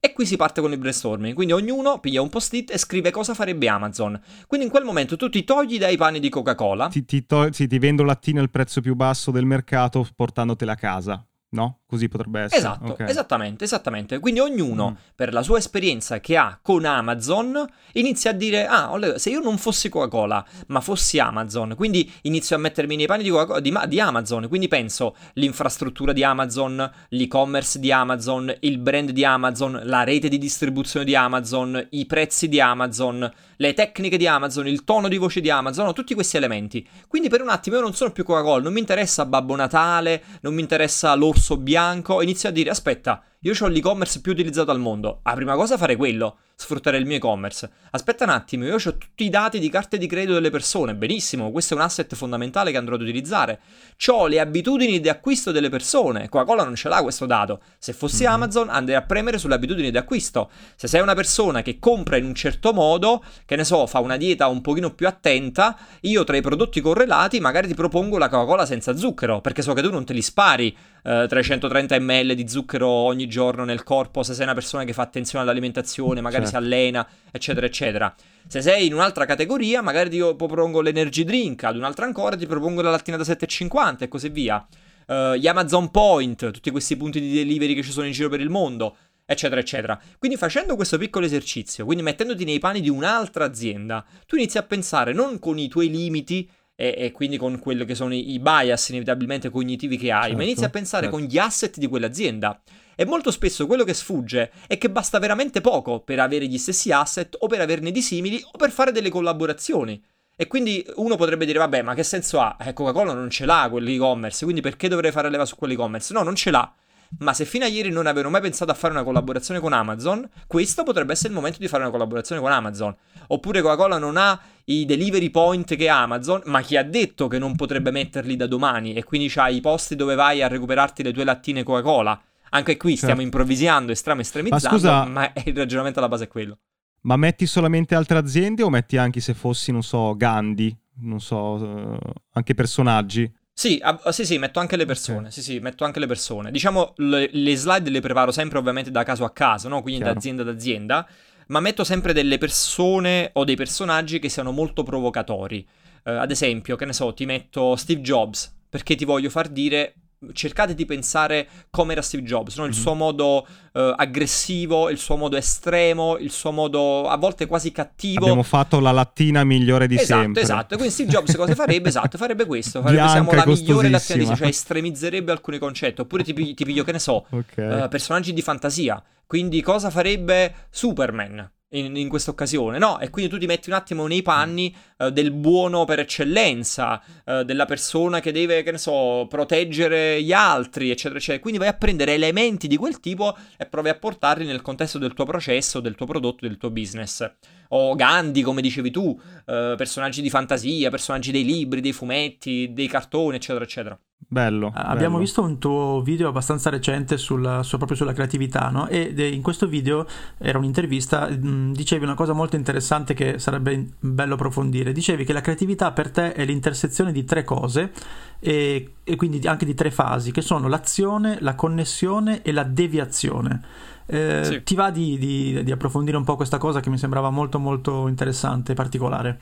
E qui si parte con il brainstorming, quindi ognuno piglia un post-it e scrive cosa farebbe Amazon. Quindi in quel momento tu ti togli dai panni di Coca-Cola. Ti, ti, to- sì, ti vendo lattine al prezzo più basso del mercato portandotela a casa, no? Così potrebbe essere. Esatto, okay. esattamente, esattamente. Quindi ognuno, mm. per la sua esperienza che ha con Amazon, inizia a dire, ah, se io non fossi Coca-Cola, ma fossi Amazon, quindi inizio a mettermi nei panni di, di, di Amazon, quindi penso l'infrastruttura di Amazon, l'e-commerce di Amazon, il brand di Amazon, la rete di distribuzione di Amazon, i prezzi di Amazon, le tecniche di Amazon, il tono di voce di Amazon, tutti questi elementi. Quindi per un attimo io non sono più Coca-Cola, non mi interessa Babbo Natale, non mi interessa l'orso bianco, inizio a dire aspetta, io ho l'e-commerce più utilizzato al mondo. La prima cosa fare quello, sfruttare il mio e-commerce. Aspetta un attimo, io ho tutti i dati di carte di credito delle persone. Benissimo, questo è un asset fondamentale che andrò ad utilizzare. Ho le abitudini di acquisto delle persone. Coca-Cola non ce l'ha questo dato. Se fossi mm-hmm. Amazon andrei a premere sulle abitudini di acquisto. Se sei una persona che compra in un certo modo, che ne so, fa una dieta un pochino più attenta, io tra i prodotti correlati magari ti propongo la Coca-Cola senza zucchero, perché so che tu non te li spari eh, 330 ml di zucchero ogni giorno nel corpo, se sei una persona che fa attenzione all'alimentazione, magari certo. si allena, eccetera, eccetera. Se sei in un'altra categoria, magari ti propongo l'energy drink, ad un'altra ancora ti propongo la lattina da 7,50 e così via. Uh, gli Amazon Point, tutti questi punti di delivery che ci sono in giro per il mondo, eccetera, eccetera. Quindi facendo questo piccolo esercizio, quindi mettendoti nei panni di un'altra azienda, tu inizi a pensare non con i tuoi limiti e, e, quindi con quello che sono i, i bias inevitabilmente cognitivi che hai, certo, ma inizi a pensare certo. con gli asset di quell'azienda. E molto spesso quello che sfugge è che basta veramente poco per avere gli stessi asset o per averne di simili o per fare delle collaborazioni. E quindi uno potrebbe dire, vabbè, ma che senso ha? Eh, Coca-Cola non ce l'ha quell'e-commerce, quindi perché dovrei fare leva su quell'e-commerce? No, non ce l'ha ma se fino a ieri non avevano mai pensato a fare una collaborazione con Amazon, questo potrebbe essere il momento di fare una collaborazione con Amazon. Oppure Coca-Cola non ha i delivery point che ha Amazon, ma chi ha detto che non potrebbe metterli da domani e quindi c'hai i posti dove vai a recuperarti le tue lattine Coca-Cola. Anche qui certo. stiamo improvvisando e stramo estremizzando, ma, scusa, ma [laughs] il ragionamento alla base è quello. Ma metti solamente altre aziende o metti anche se fossi, non so, Gandhi, non so, uh, anche personaggi? Sì, ah, sì, sì, metto anche le persone. Okay. Sì, sì, metto anche le persone. Diciamo, le, le, slide le preparo sempre ovviamente da caso a caso, no? Quindi Chiaro. da azienda ad azienda. Ma metto sempre delle persone o dei personaggi che siano molto provocatori. Uh, ad esempio, che ne so, ti metto Steve Jobs, perché ti voglio far dire cercate di pensare come era Steve Jobs, no? il mm-hmm. suo modo uh, aggressivo, il suo modo estremo, il suo modo a volte quasi cattivo. Abbiamo fatto la lattina migliore di esatto, sempre. Esatto, quindi Steve Jobs cosa farebbe? Esatto, farebbe questo, farebbe siamo la migliore lattina di sempre, cioè estremizzerebbe alcuni concetti, oppure ti, ti piglio, che ne so, [laughs] okay. uh, personaggi di fantasia, quindi cosa farebbe Superman? In, in questa occasione, no? E quindi tu ti metti un attimo nei panni uh, del buono per eccellenza, uh, della persona che deve, che ne so, proteggere gli altri, eccetera, eccetera. Quindi vai a prendere elementi di quel tipo e provi a portarli nel contesto del tuo processo, del tuo prodotto, del tuo business. O Gandhi, come dicevi tu, uh, personaggi di fantasia, personaggi dei libri, dei fumetti, dei cartoni, eccetera, eccetera. Bello. Abbiamo bello. visto un tuo video abbastanza recente sulla, su, proprio sulla creatività, no? E in questo video era un'intervista, mm, dicevi una cosa molto interessante che sarebbe bello approfondire. Dicevi che la creatività per te è l'intersezione di tre cose e, e quindi anche di tre fasi, che sono l'azione, la connessione e la deviazione. Eh, sì. Ti va di, di, di approfondire un po' questa cosa che mi sembrava molto molto interessante e particolare?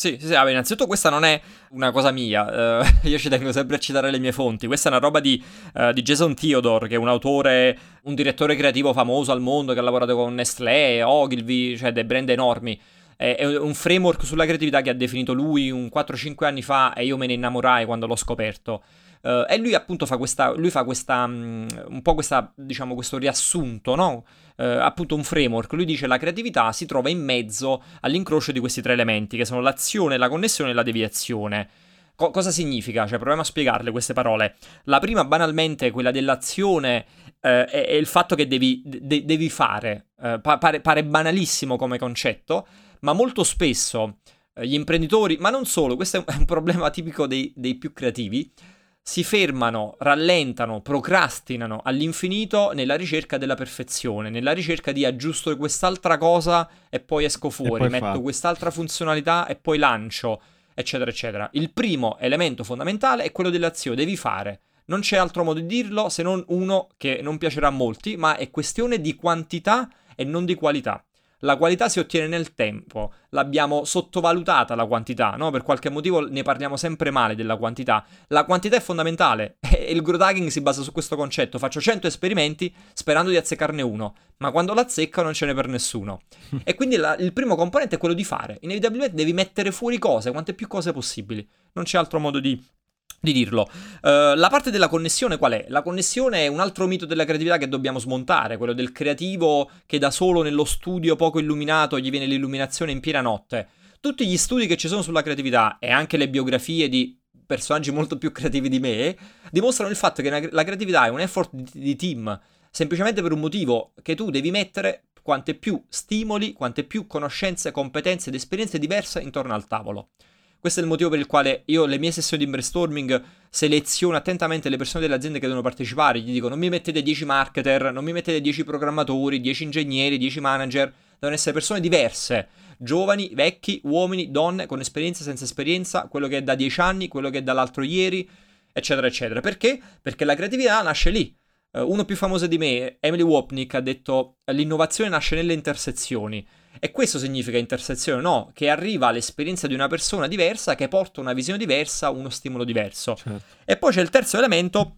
Sì, sì, sì vabbè, innanzitutto questa non è una cosa mia, uh, [laughs] io ci tengo sempre a citare le mie fonti, questa è una roba di, uh, di, Jason Theodore, che è un autore, un direttore creativo famoso al mondo, che ha lavorato con Nestlé, Ogilvy, cioè dei brand enormi. È, un framework sulla creatività che ha definito lui un 4-5 anni fa e io me ne innamorai quando l'ho scoperto. Uh, e lui appunto fa questa, lui fa questa, um, un po' questa, diciamo, questo riassunto, no? Uh, appunto un framework. Lui dice la creatività si trova in mezzo all'incrocio di questi tre elementi, che sono l'azione, la connessione e la deviazione. Co- cosa significa? Cioè, proviamo a spiegarle queste parole. La prima, banalmente, quella dell'azione, uh, è, è, il fatto che devi, de- devi fare. Pa- pare, pare banalissimo come concetto, ma molto spesso gli imprenditori, ma non solo, questo è un problema tipico dei, dei più creativi, si fermano, rallentano, procrastinano all'infinito nella ricerca della perfezione, nella ricerca di aggiusto quest'altra cosa e poi esco fuori, poi metto fa. quest'altra funzionalità e poi lancio, eccetera, eccetera. Il primo elemento fondamentale è quello dell'azione, devi fare. Non c'è altro modo di dirlo se non uno che non piacerà a molti, ma è questione di quantità e non di qualità. La qualità si ottiene nel tempo, l'abbiamo sottovalutata la quantità, no? Per qualche motivo ne parliamo sempre male della quantità. La quantità è fondamentale [laughs] e il growth hacking si basa su questo concetto. Faccio 100 esperimenti sperando di azzeccarne uno, ma quando l'azzecca non ce n'è per nessuno. [laughs] e quindi la, il primo componente è quello di fare. Inevitabilmente devi mettere fuori cose, quante più cose possibili. Non c'è altro modo di di dirlo. Uh, la parte della connessione qual è? La connessione è un altro mito della creatività che dobbiamo smontare, quello del creativo che da solo nello studio poco illuminato gli viene l'illuminazione in piena notte. Tutti gli studi che ci sono sulla creatività e anche le biografie di personaggi molto più creativi di me dimostrano il fatto che la creatività è un effort di, team, semplicemente per un motivo che tu devi mettere quante più stimoli, quante più conoscenze, competenze ed esperienze diverse intorno al tavolo. Questo è il motivo per il quale io le mie sessioni di brainstorming seleziono attentamente le persone delle aziende che devono partecipare. Gli dico non mi mettete 10 marketer, non mi mettete 10 programmatori, 10 ingegneri, 10 manager. Devono essere persone diverse, giovani, vecchi, uomini, donne, con esperienza, senza esperienza, quello che è da 10 anni, quello che è dall'altro ieri, eccetera, eccetera. Perché? Perché la creatività nasce lì. Uh, uno più famoso di me, Emily Wapnick, ha detto l'innovazione nasce nelle intersezioni. E questo significa intersezione, no? Che arriva l'esperienza di una persona diversa che porta una visione diversa, uno stimolo diverso. Certo. E poi c'è il terzo elemento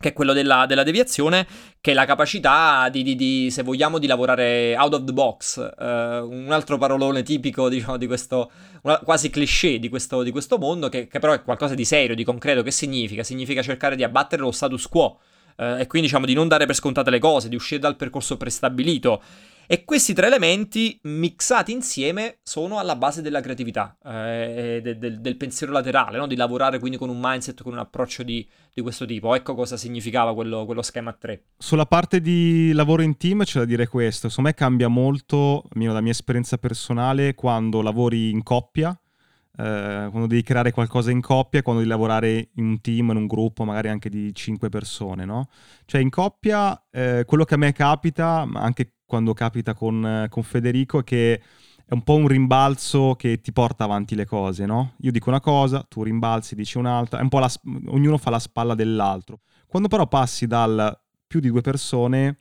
che è quello della, della, deviazione, che è la capacità di, di, di, se vogliamo, di lavorare out of the box. Uh, un altro parolone tipico, diciamo, di questo, una, quasi cliché di questo, di questo mondo, che, che, però è qualcosa di serio, di concreto. Che significa? Significa cercare di abbattere lo status quo. Uh, e quindi, diciamo, di non dare per scontate le cose, di uscire dal percorso prestabilito. E questi tre elementi mixati insieme sono alla base della creatività, eh, del, del, del, pensiero laterale, no? di lavorare quindi con un mindset, con un approccio di, di questo tipo. Ecco cosa significava quello, quello, schema 3. Sulla parte di lavoro in team c'è da dire questo, secondo me cambia molto, almeno la mia esperienza personale, quando lavori in coppia, eh, quando devi creare qualcosa in coppia quando devi lavorare in un team, in un gruppo magari anche di cinque persone, no? Cioè in coppia eh, quello che a me capita, ma anche quando capita con, con Federico, è che è un po' un rimbalzo che ti porta avanti le cose, no? Io dico una cosa, tu rimbalzi, dici un'altra, è un po' la, ognuno fa la spalla dell'altro. Quando però passi dal più di due persone,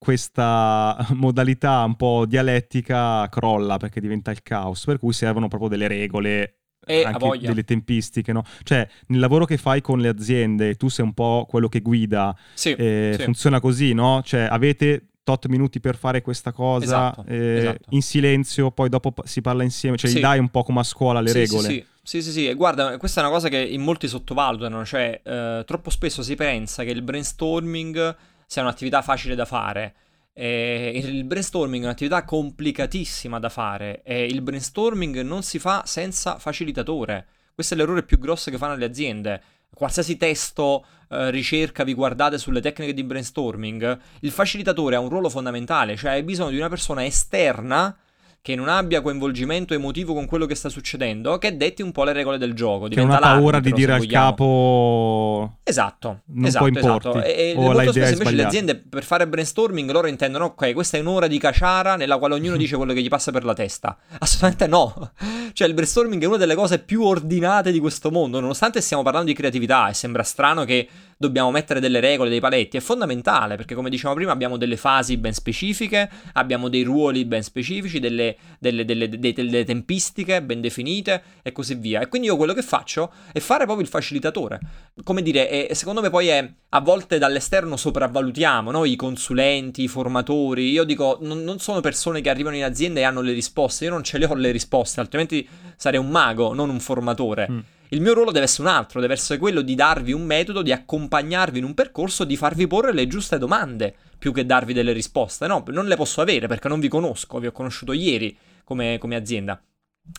questa [laughs] modalità un po' dialettica crolla perché diventa il caos, per cui servono proprio delle regole e anche delle tempistiche, no? Cioè, nel lavoro che fai con le aziende, tu sei un po' quello che guida, sì, eh, sì. funziona così, no? Cioè, avete tot minuti per fare questa cosa esatto, eh, esatto. in silenzio, poi dopo si parla insieme, cioè sì. gli dai un po' come a scuola le sì, regole. Sì, sì, sì, sì, guarda, questa è una cosa che in molti sottovalutano, cioè eh, troppo spesso si pensa che il brainstorming sia un'attività facile da fare. Eh, il brainstorming è un'attività complicatissima da fare e il brainstorming non si fa senza facilitatore. Questo è l'errore più grosso che fanno le aziende qualsiasi testo, eh, ricerca vi guardate sulle tecniche di brainstorming, il facilitatore ha un ruolo fondamentale, cioè hai bisogno di una persona esterna che non abbia coinvolgimento emotivo con quello che sta succedendo, che detti un po' le regole del gioco. Che non ha paura di dire al capo. Esatto, non esatto, esatto. E, e molto spesso invece le aziende per fare brainstorming loro intendono, ok, questa è un'ora di caciara nella quale ognuno [laughs] dice quello che gli passa per la testa. Assolutamente no. [laughs] Cioè il brainstorming è una delle cose più ordinate di questo mondo, nonostante stiamo parlando di creatività e sembra strano che dobbiamo mettere delle regole, dei paletti, è fondamentale perché come dicevamo prima abbiamo delle fasi ben specifiche, abbiamo dei ruoli ben specifici, delle, delle, delle, delle tempistiche ben definite e così via. E quindi io quello che faccio è fare proprio il facilitatore. Come dire, e secondo me poi è a volte dall'esterno sopravvalutiamo no? i consulenti, i formatori. Io dico, non, non sono persone che arrivano in azienda e hanno le risposte, io non ce le ho le risposte, altrimenti sarei un mago, non un formatore. Mm. Il mio ruolo deve essere un altro, deve essere quello di darvi un metodo, di accompagnarvi in un percorso, di farvi porre le giuste domande, più che darvi delle risposte. No, non le posso avere perché non vi conosco, vi ho conosciuto ieri come, come azienda.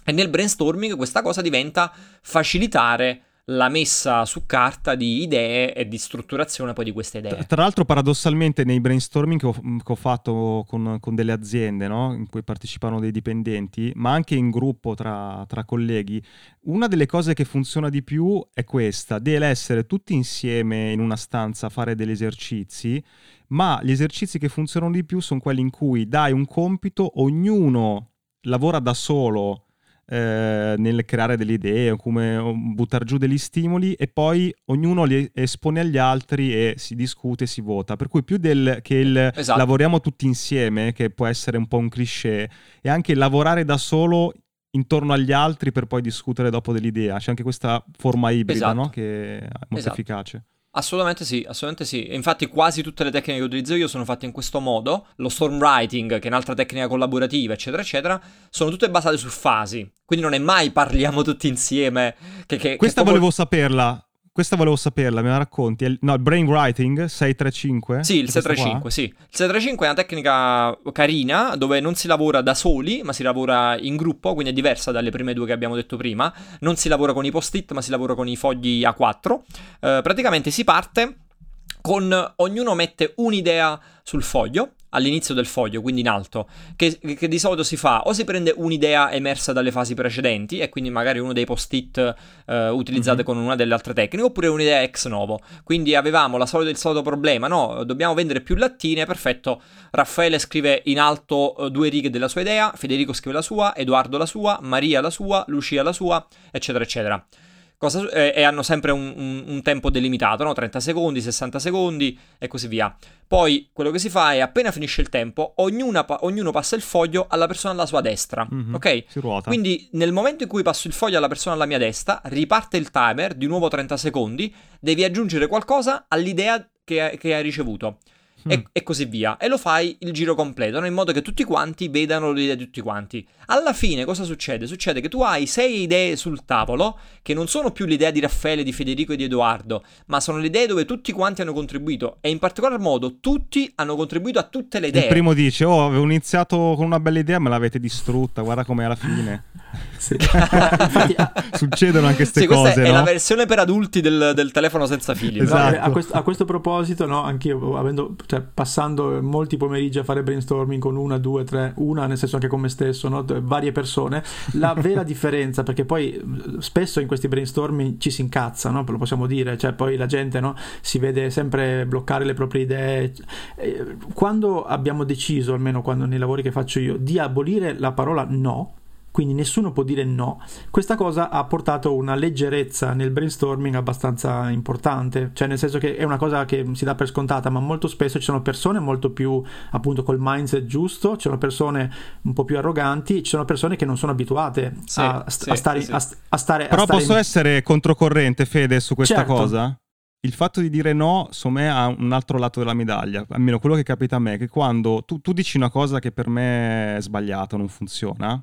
E nel brainstorming questa cosa diventa facilitare la messa su carta di idee e di strutturazione poi di queste idee. Tra, l'altro paradossalmente nei brainstorming che ho, che ho fatto con, con, delle aziende no? in cui partecipano dei dipendenti, ma anche in gruppo tra, tra, colleghi, una delle cose che funziona di più è questa, deve essere tutti insieme in una stanza a fare degli esercizi, ma gli esercizi che funzionano di più sono quelli in cui dai un compito, ognuno lavora da solo eh, nel creare delle idee o come buttare giù degli stimoli e poi ognuno li espone agli altri e si discute e si vota. Per cui più del, che il esatto. lavoriamo tutti insieme, che può essere un po' un cliché, è anche lavorare da solo intorno agli altri per poi discutere dopo dell'idea. C'è anche questa forma ibrida esatto. no? che è molto esatto. efficace. Assolutamente sì, assolutamente sì. Infatti quasi tutte le tecniche che utilizzo io sono fatte in questo modo. Lo storm writing, che è un'altra tecnica collaborativa, eccetera, eccetera, sono tutte basate su fasi. Quindi non è mai parliamo [laughs] tutti insieme. Che, che, Questa che volevo saperla. Questa volevo saperla, me la racconti? No, il brainwriting 635? Sì, il 635, sì. Il 635 è una tecnica carina dove non si lavora da soli, ma si lavora in gruppo, quindi è diversa dalle prime due che abbiamo detto prima. Non si lavora con i post-it, ma si lavora con i fogli A4. Eh, praticamente si parte con ognuno mette un'idea sul foglio all'inizio del foglio, quindi in alto, che, che, di solito si fa o si prende un'idea emersa dalle fasi precedenti e quindi magari uno dei post-it eh, utilizzate mm-hmm. con una delle altre tecniche, oppure un'idea ex novo. Quindi avevamo la solita, il solito problema, no? Dobbiamo vendere più lattine, perfetto. Raffaele scrive in alto eh, due righe della sua idea, Federico scrive la sua, Edoardo la sua, Maria la sua, Lucia la sua, eccetera, eccetera. Cosa, eh, e hanno sempre un, un, un, tempo delimitato, no? 30 secondi, 60 secondi e così via. Poi quello che si fa è appena finisce il tempo, ognuna, ognuno passa il foglio alla persona alla sua destra, mm-hmm, ok? Si ruota. Quindi nel momento in cui passo il foglio alla persona alla mia destra, riparte il timer, di nuovo 30 secondi, devi aggiungere qualcosa all'idea che, che hai ricevuto mm. e, così via. E lo fai il giro completo, no? in modo che tutti quanti vedano le idee di tutti quanti. Alla fine cosa succede? Succede che tu hai sei idee sul tavolo, che non sono più l'idea di Raffaele, di Federico e di Edoardo, ma sono le idee dove tutti quanti hanno contribuito. E in particolar modo tutti hanno contribuito a tutte le idee. Il primo dice, oh, avevo iniziato con una bella idea, me l'avete distrutta, guarda com'è alla fine. [laughs] Sì. Infatti, [laughs] Succedono anche queste sì, cose. Questa no? è la versione per adulti del, del telefono senza fili. Esatto. No, a, questo, a, questo, proposito, no, anch'io avendo, cioè, passando molti pomeriggi a fare brainstorming con una, due, tre, una, nel senso anche con me stesso, no, varie persone, la [laughs] vera differenza, perché poi spesso in questi brainstorming ci si incazza, no? lo possiamo dire, cioè poi la gente no, si vede sempre bloccare le proprie idee. Quando abbiamo deciso, almeno quando nei lavori che faccio io, di abolire la parola no, quindi nessuno può dire no. Questa cosa ha portato una leggerezza nel brainstorming abbastanza importante, cioè nel senso che è una cosa che si dà per scontata, ma molto spesso ci sono persone molto più appunto col mindset giusto, ci sono persone un po' più arroganti, ci sono persone che non sono abituate sì, a, sì, a, stare, sì. A, a, stare Però a stare posso in... essere controcorrente, Fede, su questa certo. cosa? il fatto di dire no, secondo me, ha un altro lato della medaglia. Almeno quello che capita a me, che quando tu, tu dici una cosa che per me è sbagliata, non funziona,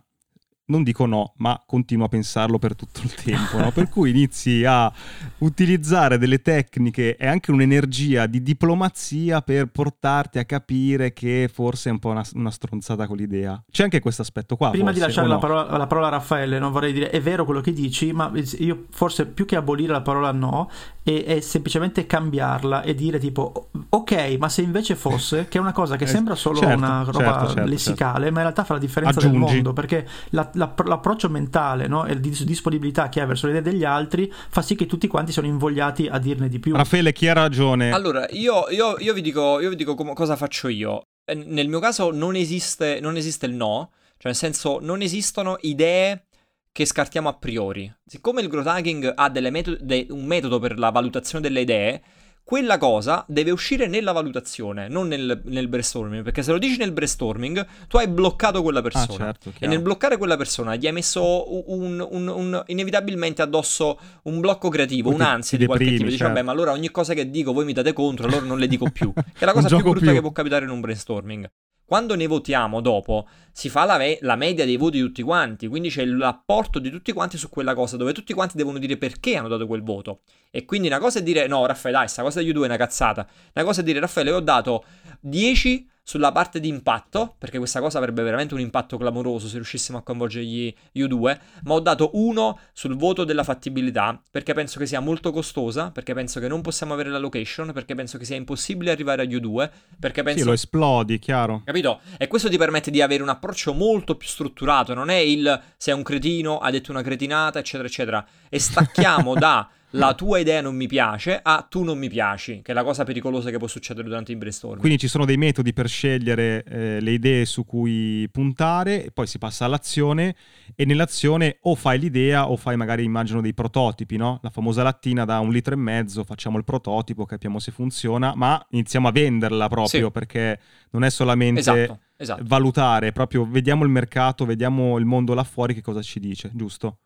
non dico no, ma continuo a pensarlo per tutto il tempo, no? per cui inizi a utilizzare delle tecniche e anche un'energia di diplomazia per portarti a capire che forse è un po' una, una stronzata con l'idea. C'è anche questo aspetto qua. Prima forse, di lasciare la, no? parola, la, parola, a Raffaele, non vorrei dire è vero quello che dici, ma io forse più che abolire la parola no, è, è semplicemente cambiarla e dire tipo ok, ma se invece fosse, che è una cosa che [laughs] eh, sembra solo certo, una roba certo, certo, certo, lessicale, ma in realtà fa la differenza Aggiungi. del mondo, perché la l'approccio mentale no? e di disponibilità che hai verso le idee degli altri fa sì che tutti quanti siano invogliati a dirne di più. Raffaele, chi ha ragione? Allora, io, io, io vi dico, io vi dico com- cosa faccio io. Nel mio caso non esiste, non esiste il no, cioè nel senso non esistono idee che scartiamo a priori. Siccome il growth hacking ha metodo, de- un metodo per la valutazione delle idee, quella cosa deve uscire nella valutazione, non nel, nel, brainstorming, perché se lo dici nel brainstorming, tu hai bloccato quella persona. Ah, certo, e nel bloccare quella persona gli hai messo un, un, un, inevitabilmente addosso un blocco creativo, un'ansia di qualche tipo. Dici, certo. vabbè, ma allora ogni cosa che dico voi mi date contro, allora non le dico [laughs] più. Che è la cosa più brutta più. che può capitare in un brainstorming. Quando ne votiamo dopo, si fa la, me- la, media dei voti di tutti quanti, quindi c'è l'apporto di tutti quanti su quella cosa, dove tutti quanti devono dire perché hanno dato quel voto. E quindi una cosa è dire, no Raffaele, dai, sta cosa degli U2 è una cazzata. Una cosa è dire, Raffaele, ho dato 10 sulla parte di impatto, perché questa cosa avrebbe veramente un impatto clamoroso se riuscissimo a coinvolgere gli U2, ma ho dato uno sul voto della fattibilità, perché penso che sia molto costosa, perché penso che non possiamo avere la location, perché penso che sia impossibile arrivare agli U2, perché penso... Sì, lo esplodi, chiaro. Capito? E questo ti permette di avere un approccio molto più strutturato, non è il sei un cretino, hai detto una cretinata, eccetera, eccetera. E stacchiamo [laughs] da la tua idea non mi piace a tu non mi piaci, che è la cosa pericolosa che può succedere durante il brainstorming. Quindi ci sono dei metodi per scegliere eh, le idee su cui puntare, poi si passa all'azione e nell'azione o fai l'idea o fai magari, immagino, dei prototipi, no? La famosa lattina da un litro e mezzo, facciamo il prototipo, capiamo se funziona, ma iniziamo a venderla proprio sì. perché non è solamente esatto, esatto. valutare, proprio vediamo il mercato, vediamo il mondo là fuori che cosa ci dice, giusto?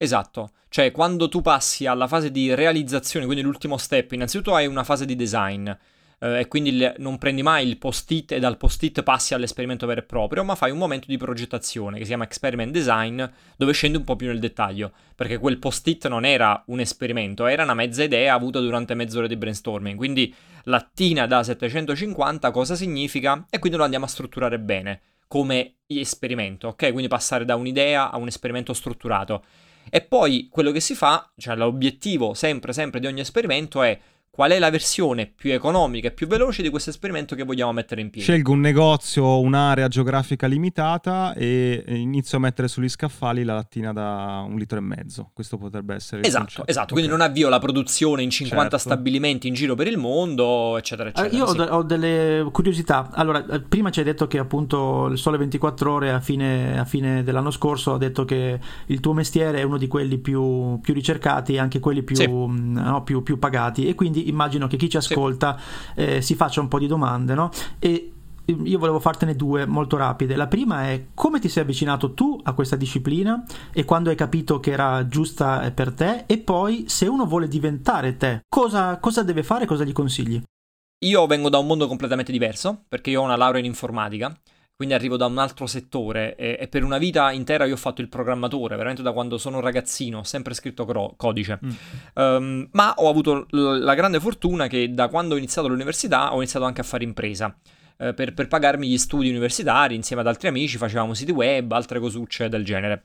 Esatto, cioè quando tu passi alla fase di realizzazione, quindi l'ultimo step, innanzitutto hai una fase di design eh, e quindi il, non prendi mai il post-it e dal post-it passi all'esperimento vero e proprio, ma fai un momento di progettazione che si chiama experiment design, dove scendi un po' più nel dettaglio, perché quel post-it non era un esperimento, era una mezza idea avuta durante mezz'ora di brainstorming, quindi lattina da 750 cosa significa e quindi lo andiamo a strutturare bene come esperimento, ok? Quindi passare da un'idea a un esperimento strutturato. E poi quello che si fa, cioè l'obiettivo sempre, sempre di ogni esperimento è qual è la versione più economica e più veloce di questo esperimento che vogliamo mettere in piedi. Scelgo un negozio, un'area geografica limitata e inizio a mettere sugli scaffali la lattina da un litro e mezzo. Questo potrebbe essere esatto, esatto. Okay. Quindi non avvio la produzione in 50 certo. stabilimenti in giro per il mondo, eccetera, eccetera. Eh, io sì. ho, ho, delle curiosità. Allora, eh, prima ci hai detto che appunto il Sole 24 Ore a fine, a fine dell'anno scorso ha detto che il tuo mestiere è uno di quelli più, più ricercati e anche quelli più, sì. Mm, no, più, più pagati e quindi immagino che chi ci ascolta sì. eh, si faccia un po' di domande, no? E io volevo fartene due molto rapide. La prima è come ti sei avvicinato tu a questa disciplina e quando hai capito che era giusta per te e poi se uno vuole diventare te, cosa, cosa deve fare, cosa gli consigli? Io vengo da un mondo completamente diverso perché io ho una laurea in informatica quindi arrivo da un altro settore e, e, per una vita intera io ho fatto il programmatore, veramente da quando sono ragazzino, ho sempre scritto cro- codice. Mm. Um, ma ho avuto l- la grande fortuna che da quando ho iniziato l'università ho iniziato anche a fare impresa. Uh, per, per, pagarmi gli studi universitari insieme ad altri amici, facevamo siti web, altre cosucce del genere.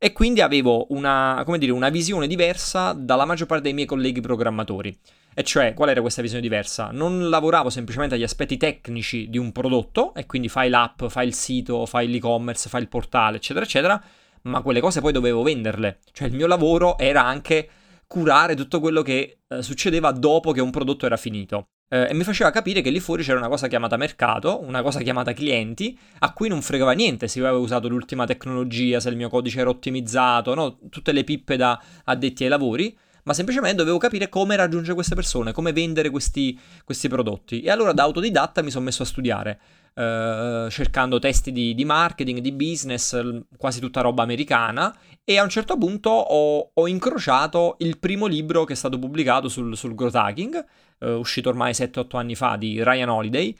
E quindi avevo una, dire, una visione diversa dalla maggior parte dei miei colleghi programmatori. E cioè, qual era questa visione diversa? Non lavoravo semplicemente agli aspetti tecnici di un prodotto, e quindi fai l'app, fai il sito, fai l'e-commerce, fai il portale, eccetera, eccetera, ma quelle cose poi dovevo venderle. Cioè, il mio lavoro era anche curare tutto quello che eh, succedeva dopo che un prodotto era finito. Eh, e mi faceva capire che lì fuori c'era una cosa chiamata mercato, una cosa chiamata clienti, a cui non fregava niente se io avevo usato l'ultima tecnologia, se il mio codice era ottimizzato, no? tutte le pippe da addetti ai lavori ma semplicemente dovevo capire come raggiungere queste persone, come vendere questi, questi prodotti. E allora da autodidatta mi sono messo a studiare, eh, cercando testi di, di, marketing, di business, quasi tutta roba americana, e a un certo punto ho, ho incrociato il primo libro che è stato pubblicato sul, sul growth hacking, eh, uscito ormai 7-8 anni fa, di Ryan Holiday,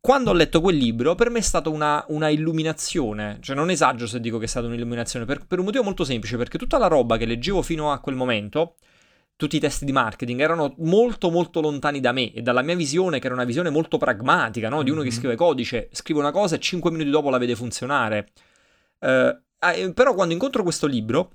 quando ho letto quel libro, per me è stata una, una, illuminazione. Cioè, non esagero se dico che è stata un'illuminazione, per, per, un motivo molto semplice, perché tutta la roba che leggevo fino a quel momento tutti i testi di marketing erano molto molto lontani da me e dalla mia visione, che era una visione molto pragmatica, no? di uno che mm-hmm. scrive codice, scrive una cosa e 5 minuti dopo la vede funzionare. Uh, eh, però quando incontro questo libro,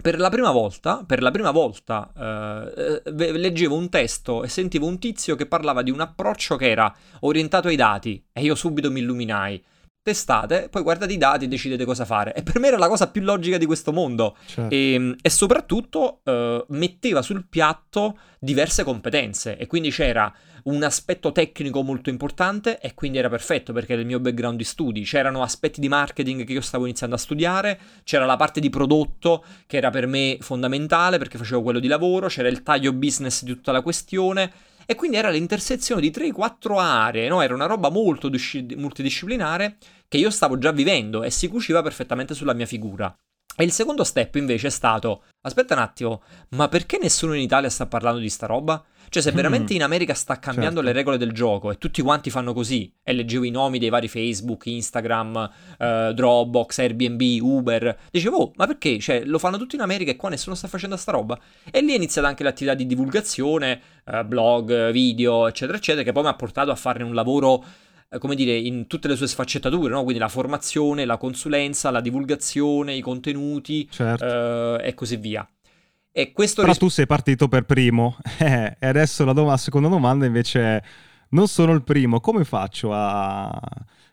per la prima volta, per la prima volta uh, leggevo un testo e sentivo un tizio che parlava di un approccio che era orientato ai dati e io subito mi illuminai testate, poi guardate i dati e decidete cosa fare. E per me era la cosa più logica di questo mondo. Certo. E, e, soprattutto uh, metteva sul piatto diverse competenze. E quindi c'era un aspetto tecnico molto importante e quindi era perfetto perché era il mio background di studi. C'erano aspetti di marketing che io stavo iniziando a studiare, c'era la parte di prodotto che era per me fondamentale perché facevo quello di lavoro, c'era il taglio business di tutta la questione e quindi era l'intersezione di 3-4 aree, no? Era una roba molto multidisciplinare che io stavo già vivendo e si cuciva perfettamente sulla mia figura. E il secondo step invece è stato, aspetta un attimo, ma perché nessuno in Italia sta parlando di sta roba? Cioè, se veramente mm. in America sta cambiando certo. le regole del gioco e tutti quanti fanno così, e leggevo i nomi dei vari Facebook, Instagram, uh, Dropbox, Airbnb, Uber, dicevo, oh, ma perché? Cioè, lo fanno tutti in America e qua nessuno sta facendo sta roba? E lì è iniziata anche l'attività di divulgazione, uh, blog, video, eccetera, eccetera, che poi mi ha portato a farne un lavoro eh, come dire, in tutte le sue sfaccettature, no? quindi la formazione, la consulenza, la divulgazione, i contenuti certo. uh, e così via. E questo Però ris- tu sei partito per primo [laughs] e adesso la, dom- la seconda domanda invece è non sono il primo, come faccio a...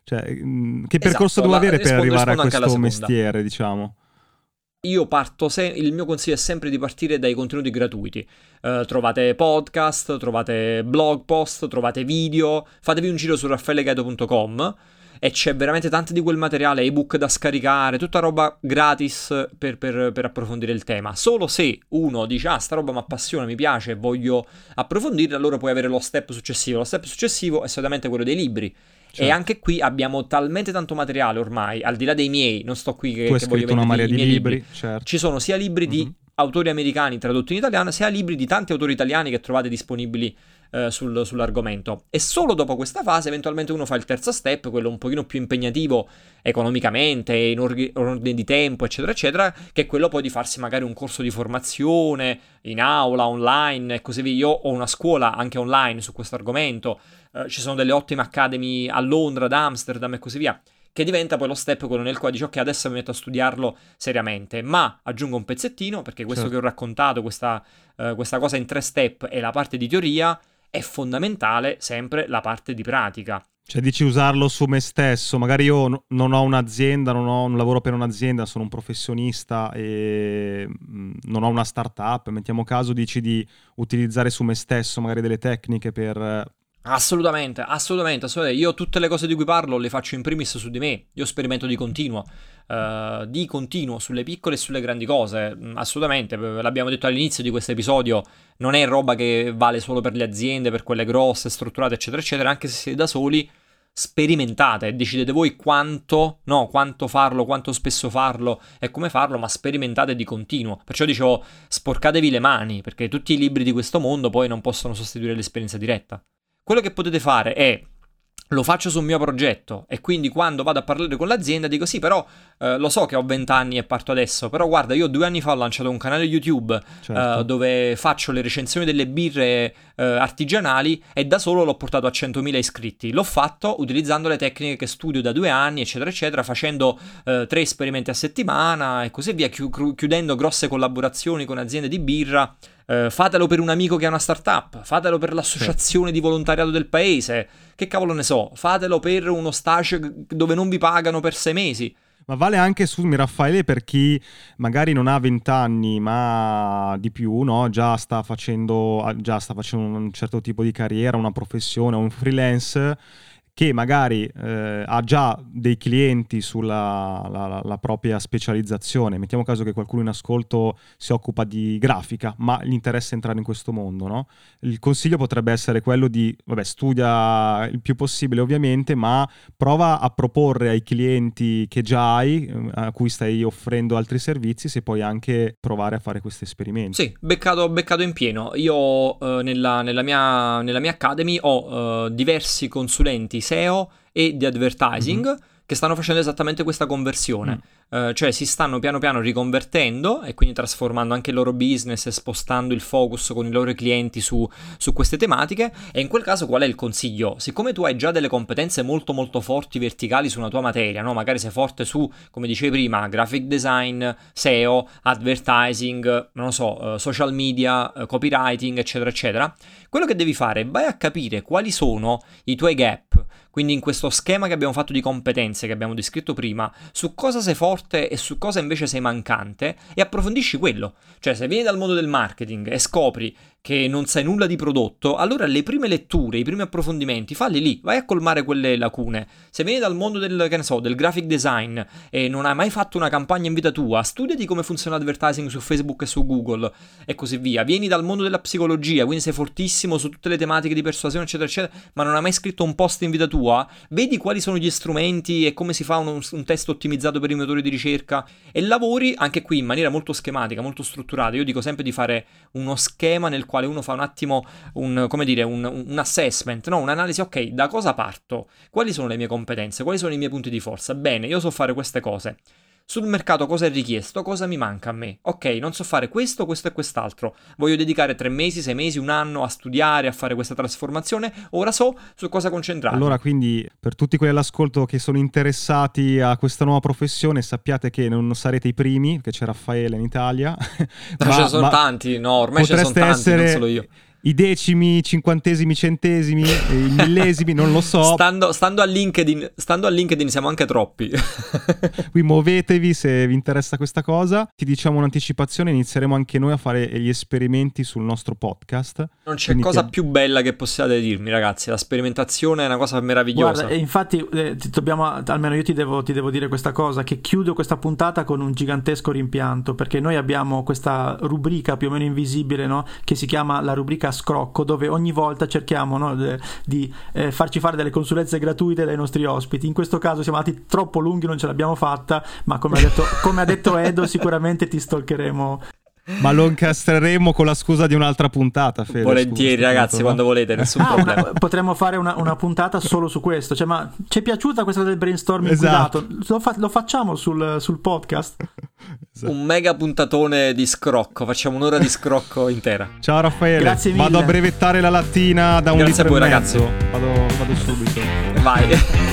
Cioè, che percorso esatto, devo avere per arrivare a questo mestiere, diciamo? io parto se- il mio consiglio è sempre di partire dai contenuti gratuiti. Uh, trovate podcast, trovate blog post, trovate video, fatevi un giro su raffaelegaito.com e c'è veramente tanto di quel materiale, ebook da scaricare, tutta roba gratis per, per, per approfondire il tema. Solo se uno dice ah sta roba mi appassiona, mi piace, voglio approfondirla, allora puoi avere lo step successivo. Lo step successivo è solamente quello dei libri. Certo. E anche qui abbiamo talmente tanto materiale ormai, al di là dei miei, non sto qui che, tu hai che voglio una marea di libri, libri. Certo. ci sono sia libri mm-hmm. di mhm. autori americani tradotti in italiano, sia libri di tanti autori italiani che trovate disponibili eh, sul, sull'argomento. E solo dopo questa fase eventualmente uno fa il terzo step, quello un pochino più impegnativo economicamente, in ordine di tempo, eccetera, eccetera, che è quello poi di farsi magari un corso di formazione in aula, online e così via. Io ho una scuola anche online su questo argomento, eh, ci sono delle ottime academy a Londra, ad Amsterdam e così via che diventa poi lo step quello nel quale dici ok adesso mi metto a studiarlo seriamente ma aggiungo un pezzettino perché questo certo. che ho raccontato questa, uh, questa cosa in tre step è la parte di teoria è fondamentale sempre la parte di pratica. Cioè dici usarlo su me stesso, magari io non ho un'azienda, non, ho, un lavoro per un'azienda, sono un professionista e non ho una startup, mettiamo caso dici di utilizzare su me stesso magari delle tecniche per Assolutamente, assolutamente, assolutamente. Io tutte le cose di cui parlo le faccio in primis su di me. Io sperimento di continuo. Uh, di continuo sulle piccole e sulle grandi cose. Mm, assolutamente, l'abbiamo detto all'inizio di questo episodio, non è roba che vale solo per le aziende, per quelle grosse, strutturate, eccetera, eccetera. Anche se siete da soli, sperimentate e decidete voi quanto, no, quanto farlo, quanto spesso farlo e come farlo, ma sperimentate di continuo. Perciò dicevo, sporcatevi le mani, perché tutti i libri di questo mondo poi non possono sostituire l'esperienza diretta. Quello che potete fare è lo faccio sul mio progetto e quindi quando vado a parlare con l'azienda dico sì però eh, lo so che ho 20 anni e parto adesso però guarda io due anni fa ho lanciato un canale YouTube certo. eh, dove faccio le recensioni delle birre eh, artigianali e da solo l'ho portato a 100.000 iscritti l'ho fatto utilizzando le tecniche che studio da due anni eccetera eccetera facendo eh, tre esperimenti a settimana e così via chi- chiudendo grosse collaborazioni con aziende di birra Uh, fatelo per un amico che ha una startup, fatelo per l'associazione di volontariato del paese, che cavolo ne so, fatelo per uno stage dove non vi pagano per sei mesi. Ma vale anche, scusami Raffaele, per chi magari non ha 20 anni ma di più, no? già, sta facendo, già sta facendo un certo tipo di carriera, una professione, un freelance che magari eh, ha già dei clienti sulla la, la propria specializzazione. Mettiamo caso che qualcuno in ascolto si occupa di grafica, ma gli interessa entrare in questo mondo. No? Il consiglio potrebbe essere quello di, vabbè, studia il più possibile ovviamente, ma prova a proporre ai clienti che già hai, eh, a cui stai offrendo altri servizi, se puoi anche provare a fare questi esperimenti. Sì, beccato, beccato in pieno. Io eh, nella, nella, mia, nella, mia, academy ho eh, diversi consulenti SEO e di advertising mm-hmm. che stanno facendo esattamente questa conversione. Mm. Uh, cioè si stanno piano piano riconvertendo e quindi trasformando anche il loro business e spostando il focus con i loro clienti su, su, queste tematiche. E in quel caso qual è il consiglio? Siccome tu hai già delle competenze molto molto forti verticali su una tua materia, no? magari sei forte su, come dicevi prima, graphic design, SEO, advertising, non lo so, uh, social media, uh, copywriting, eccetera, eccetera, quello che devi fare è vai a capire quali sono i tuoi gap quindi in questo schema che abbiamo fatto di competenze che abbiamo descritto prima, su cosa sei forte e su cosa invece sei mancante e approfondisci quello. Cioè se vieni dal mondo del marketing e scopri che non sai nulla di prodotto, allora le prime letture, i primi approfondimenti, falli lì, vai a colmare quelle lacune. Se vieni dal mondo del, che ne so, del graphic design e non hai mai fatto una campagna in vita tua, studiati come funziona l'advertising su Facebook e su Google e così via. Vieni dal mondo della psicologia, quindi sei fortissimo su tutte le tematiche di persuasione, eccetera, eccetera, ma non hai mai scritto un post in vita tua, vedi quali sono gli strumenti e come si fa un, un testo ottimizzato per i motori di ricerca e lavori anche qui in maniera molto schematica, molto strutturata. Io dico sempre di fare uno schema nel quale uno fa un attimo un, come dire, un, un assessment, no? un'analisi, ok, da cosa parto? Quali sono le mie competenze? Quali sono i miei punti di forza? Bene, io so fare queste cose. Sul mercato cosa è richiesto? Cosa mi manca a me? Ok, non so fare questo, questo e quest'altro. Voglio dedicare tre mesi, sei mesi, un anno a studiare, a fare questa trasformazione. Ora so su cosa concentrarmi. Allora, quindi, per tutti quelli all'ascolto che sono interessati a questa nuova professione, sappiate che non sarete i primi, che c'è Raffaele in Italia. ma, ce ne [laughs] sono tanti, no, ormai ce ne sono tanti, essere... non solo io i decimi, i cinquantesimi, i centesimi, i millesimi, non lo so. Stando, stando, a LinkedIn, stando a LinkedIn siamo anche troppi. [laughs] Qui muovetevi se vi interessa questa cosa. Ti diciamo un'anticipazione, inizieremo anche noi a fare gli esperimenti sul nostro podcast. Non c'è Quindi cosa ti... più bella che possiate dirmi, ragazzi. La sperimentazione è una cosa meravigliosa. Guarda, e infatti eh, dobbiamo, almeno io ti devo, ti devo dire questa cosa, che chiudo questa puntata con un gigantesco rimpianto, perché noi abbiamo questa rubrica più o meno invisibile, no? che si chiama la rubrica scrocco dove ogni volta cerchiamo no, di eh, farci fare delle consulenze gratuite dai nostri ospiti. In questo caso siamo andati troppo lunghi, non ce l'abbiamo fatta, ma come ha detto, come ha detto Edo sicuramente ti stalkeremo ma lo incastreremo con la scusa di un'altra puntata, Fede. Volentieri, scusa, ragazzi, punto, quando no? volete, nessun ah, problema. Una, potremmo fare una, una, puntata solo su questo. Cioè, ma ci è piaciuta questa del brainstorming esatto. Lo, fa, lo, facciamo sul, sul podcast? Esatto. Un mega puntatone di scrocco. Facciamo un'ora di scrocco intera. Ciao Raffaele. Grazie mille. Vado a brevettare la lattina da un Grazie litro a voi, ragazzi. Vado, vado subito. Vai.